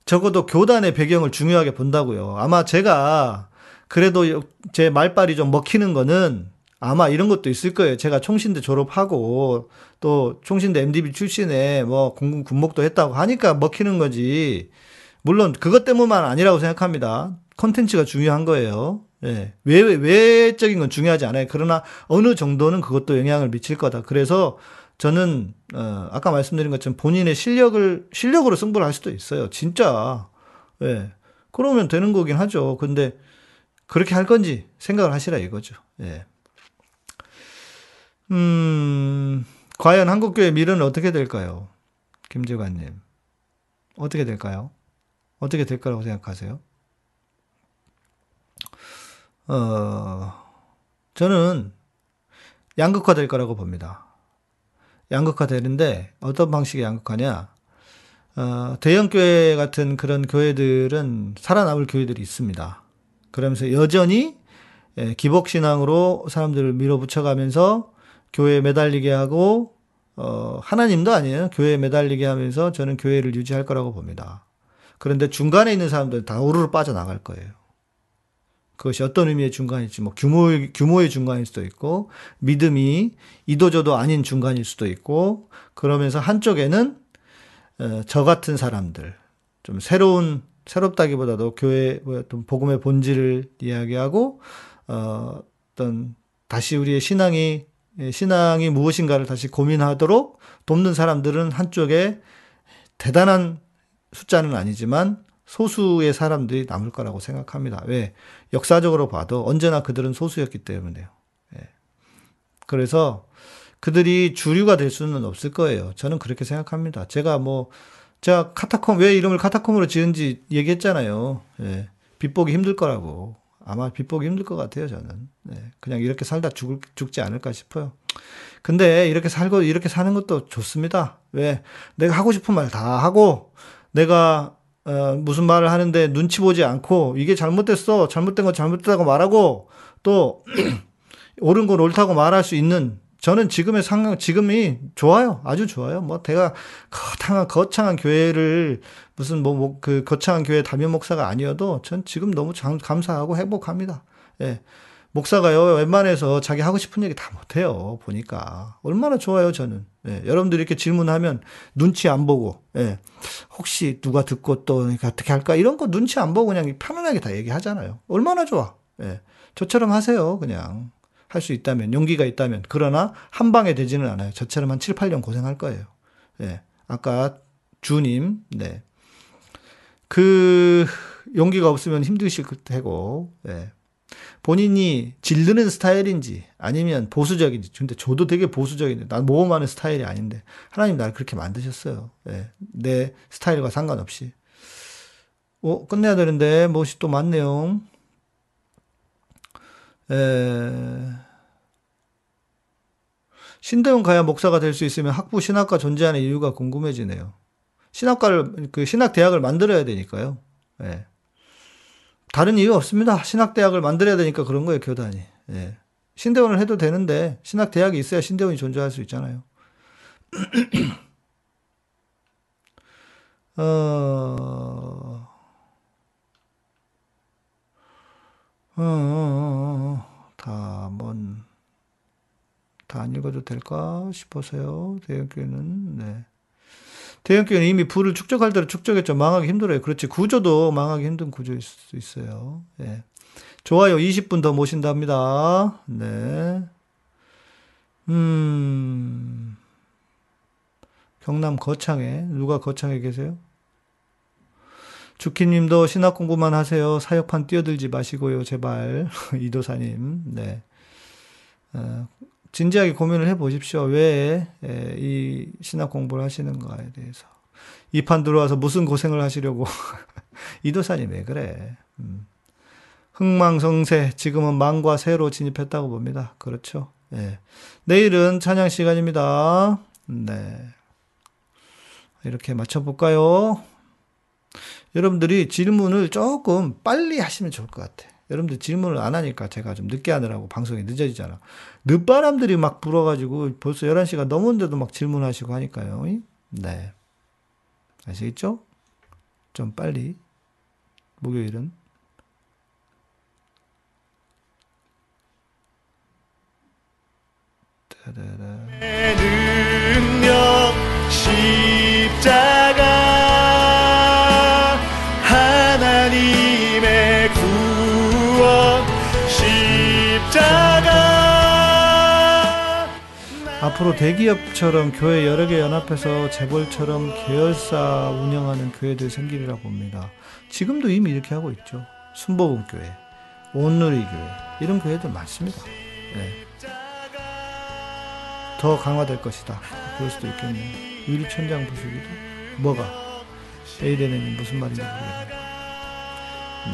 적어도 교단의 배경을 중요하게 본다고요. 아마 제가 그래도 제 말빨이 좀 먹히는 거는 아마 이런 것도 있을 거예요. 제가 총신대 졸업하고 또 총신대 MDB 출신에 뭐 공군 군목도 했다고 하니까 먹히는 거지. 물론 그것 때문만 아니라고 생각합니다. 컨텐츠가 중요한 거예요. 예. 외, 외적인 건 중요하지 않아요. 그러나 어느 정도는 그것도 영향을 미칠 거다. 그래서 저는, 어, 아까 말씀드린 것처럼 본인의 실력을, 실력으로 승부를 할 수도 있어요. 진짜. 예. 그러면 되는 거긴 하죠. 근데 그렇게 할 건지 생각을 하시라 이거죠. 예. 음, 과연 한국교회 미래는 어떻게 될까요? 김재관님. 어떻게 될까요? 어떻게 될 거라고 생각하세요? 어, 저는 양극화 될 거라고 봅니다. 양극화 되는데 어떤 방식의 양극화냐? 어, 대형교회 같은 그런 교회들은 살아남을 교회들이 있습니다. 그러면서 여전히 예, 기복신앙으로 사람들을 밀어붙여가면서 교회에 매달리게 하고, 어, 하나님도 아니에요. 교회에 매달리게 하면서 저는 교회를 유지할 거라고 봅니다. 그런데 중간에 있는 사람들은 다 우르르 빠져나갈 거예요. 그것이 어떤 의미의 중간일지, 뭐 규모의, 규모의 중간일 수도 있고, 믿음이 이도저도 아닌 중간일 수도 있고, 그러면서 한쪽에는 어, 저 같은 사람들, 좀 새로운, 새롭다기보다도 교회, 어떤 복음의 본질을 이야기하고, 어, 어떤 다시 우리의 신앙이, 신앙이 무엇인가를 다시 고민하도록 돕는 사람들은 한쪽에 대단한 숫자는 아니지만 소수의 사람들이 남을 거라고 생각합니다. 왜? 역사적으로 봐도 언제나 그들은 소수였기 때문에요. 예. 그래서 그들이 주류가 될 수는 없을 거예요. 저는 그렇게 생각합니다. 제가 뭐, 제가 카타콤, 왜 이름을 카타콤으로 지은지 얘기했잖아요. 예. 빗보기 힘들 거라고. 아마 빗보기 힘들 것 같아요, 저는. 네. 그냥 이렇게 살다 죽, 죽지 않을까 싶어요. 근데 이렇게 살고, 이렇게 사는 것도 좋습니다. 왜? 내가 하고 싶은 말 다 하고, 내가 어, 무슨 말을 하는데 눈치 보지 않고 이게 잘못됐어 잘못된 건 잘못됐다고 말하고 또 옳은 건 옳다고 말할 수 있는 저는 지금의 상황 지금이 좋아요 아주 좋아요 뭐 내가 거창한 거창한 교회를 무슨 뭐그 뭐, 거창한 교회 담임 목사가 아니어도 전 지금 너무 장, 감사하고 행복합니다 예 목사가요, 웬만해서 자기 하고 싶은 얘기 다 못해요. 보니까. 얼마나 좋아요, 저는. 예, 여러분들이 이렇게 질문하면 눈치 안 보고, 예, 혹시 누가 듣고 또 어떻게 할까? 이런 거 눈치 안 보고 그냥 편안하게 다 얘기하잖아요. 얼마나 좋아. 예, 저처럼 하세요, 그냥. 할 수 있다면, 용기가 있다면. 그러나 한 방에 되지는 않아요. 저처럼 한 7, 8년 고생할 거예요. 예, 아까 주님, 네. 그 용기가 없으면 힘드실 테고, 예. 본인이 질르는 스타일인지 아니면 보수적인지 근데 저도 되게 보수적인데 난 모험하는 스타일이 아닌데 하나님 나를 그렇게 만드셨어요. 예, 내 스타일과 상관없이. 어, 끝내야 되는데 무엇이 또 많네요. 에... 신대원 가야 목사가 될 수 있으면 학부 신학과 존재하는 이유가 궁금해지네요. 신학과를 그 신학 대학을 만들어야 되니까요. 예. 다른 이유 없습니다. 신학 대학을 만들어야 되니까 그런 거예요, 교단이. 예. 신대원을 해도 되는데, 신학 대학이 있어야 신대원이 존재할 수 있잖아요. 어, 어, 어, 어, 다, 뭔, 다 안 읽어도 될까 싶어서요. 대형교회는, 네. 대형교회는 이미 부를 축적할 대로 축적했죠. 망하기 힘들어요. 그렇지. 구조도 망하기 힘든 구조일 수 있어요. 예. 좋아요. 20분 더 모신답니다. 네. 음. 경남 거창에, 누가 거창에 계세요? 주키님도 신학 공부만 하세요. 사역판 뛰어들지 마시고요, 제발. 이도사님, 네. 어, 진지하게 고민을 해 보십시오. 왜 이 신학 공부를 하시는가에 대해서. 이 판 들어와서 무슨 고생을 하시려고. 이도사님 왜 그래. 음. 흥망성쇠, 지금은 망과 새로 진입했다고 봅니다. 그렇죠. 예. 내일은 찬양 시간입니다. 네. 이렇게 맞춰볼까요? 여러분들이 질문을 조금 빨리 하시면 좋을 것 같아. 여러분들 질문을 안 하니까 제가 좀 늦게 하느라고 방송이 늦어지잖아. 늦바람들이 막 불어가지고 벌써 11시가 넘었는데도 막 질문하시고 하니까요. 네. 아시겠죠? 좀 빨리. 목요일은. 능력 십자가 십자가 앞으로 대기업처럼 교회 여러 개 연합해서 재벌처럼 계열사 운영하는 교회들 생기리라 봅니다. 지금도 이미 이렇게 하고 있죠. 순복음 교회, 온누리 교회 이런 교회들 많습니다. 네. 더 강화될 것이다. 그럴 수도 있겠네요. 유리천장 부수기도 뭐가 에이덴에는 무슨 말인지 모르겠네요.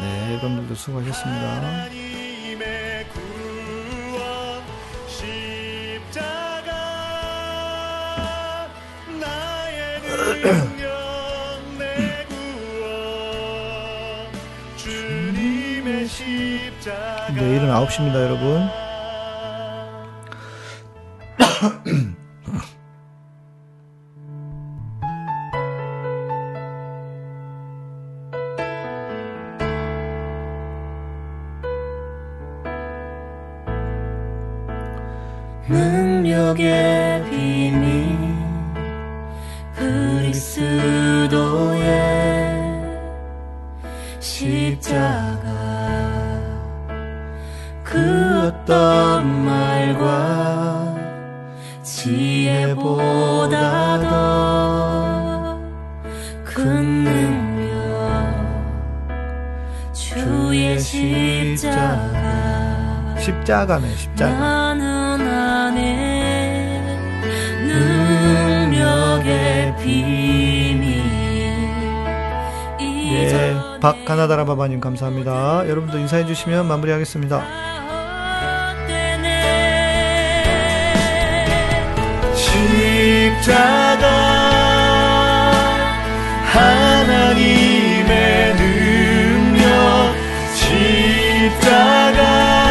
네, 여러분들도 수고하셨습니다. 내일은 9시입니다, 여러분. 십자가 십자가네, 십자가. 예, 박가나다라 바바님 감사합니다. 여러분도 인사해 주시면 마무리하겠습니다. 십자가 하나님의 능력 십자가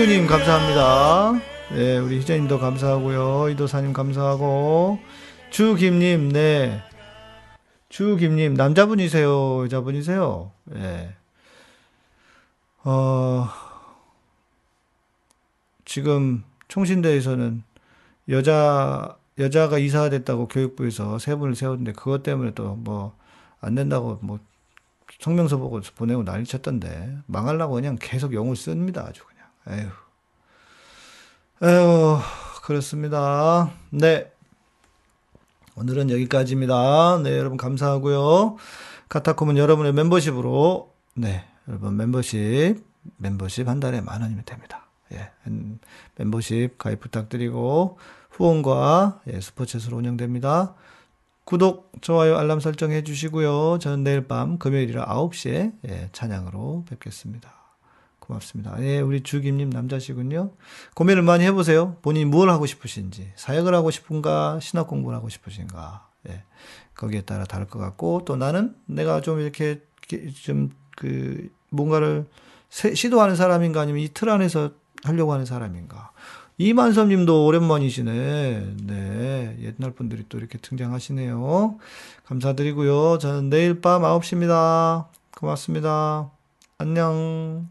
장성규님 감사합니다. 네, 우리 희재님도 감사하고요. 이도사님 감사하고 주김님 네 주김님, 남자분이세요? 여자분이세요? 예. 어, 지금 총신대에서는 여자, 여자가 이사가 됐다고 교육부에서 세 분을 세웠는데 그것 때문에 또 뭐 안 된다고 뭐 성명서 보고 보내고 난리 쳤던데 망하려고 그냥 계속 용을 씁니다. 아주. 에휴. 에휴, 그렇습니다. 네. 오늘은 여기까지입니다. 네, 여러분 감사하고요. 카타콤은 여러분의 멤버십으로 네, 여러분 멤버십 멤버십 한 달에 만 원이면 됩니다. 예, 한 멤버십 가입 부탁드리고 후원과 예, 스포츠로 운영됩니다. 구독, 좋아요, 알람 설정해 주시고요. 저는 내일 밤 금요일이라 9시에 예, 찬양으로 뵙겠습니다. 고맙습니다. 예, 우리 주김님 남자시군요. 고민을 많이 해보세요. 본인이 뭘 하고 싶으신지. 사역을 하고 싶은가, 신학 공부를 하고 싶으신가. 예, 거기에 따라 다를 것 같고, 또 나는 내가 좀 이렇게, 좀, 그, 뭔가를 세- 시도하는 사람인가, 아니면 이 틀 안에서 하려고 하는 사람인가. 이만섭 님도 오랜만이시네. 네. 옛날 분들이 또 이렇게 등장하시네요. 감사드리고요. 저는 내일 밤 9시입니다. 고맙습니다. 안녕.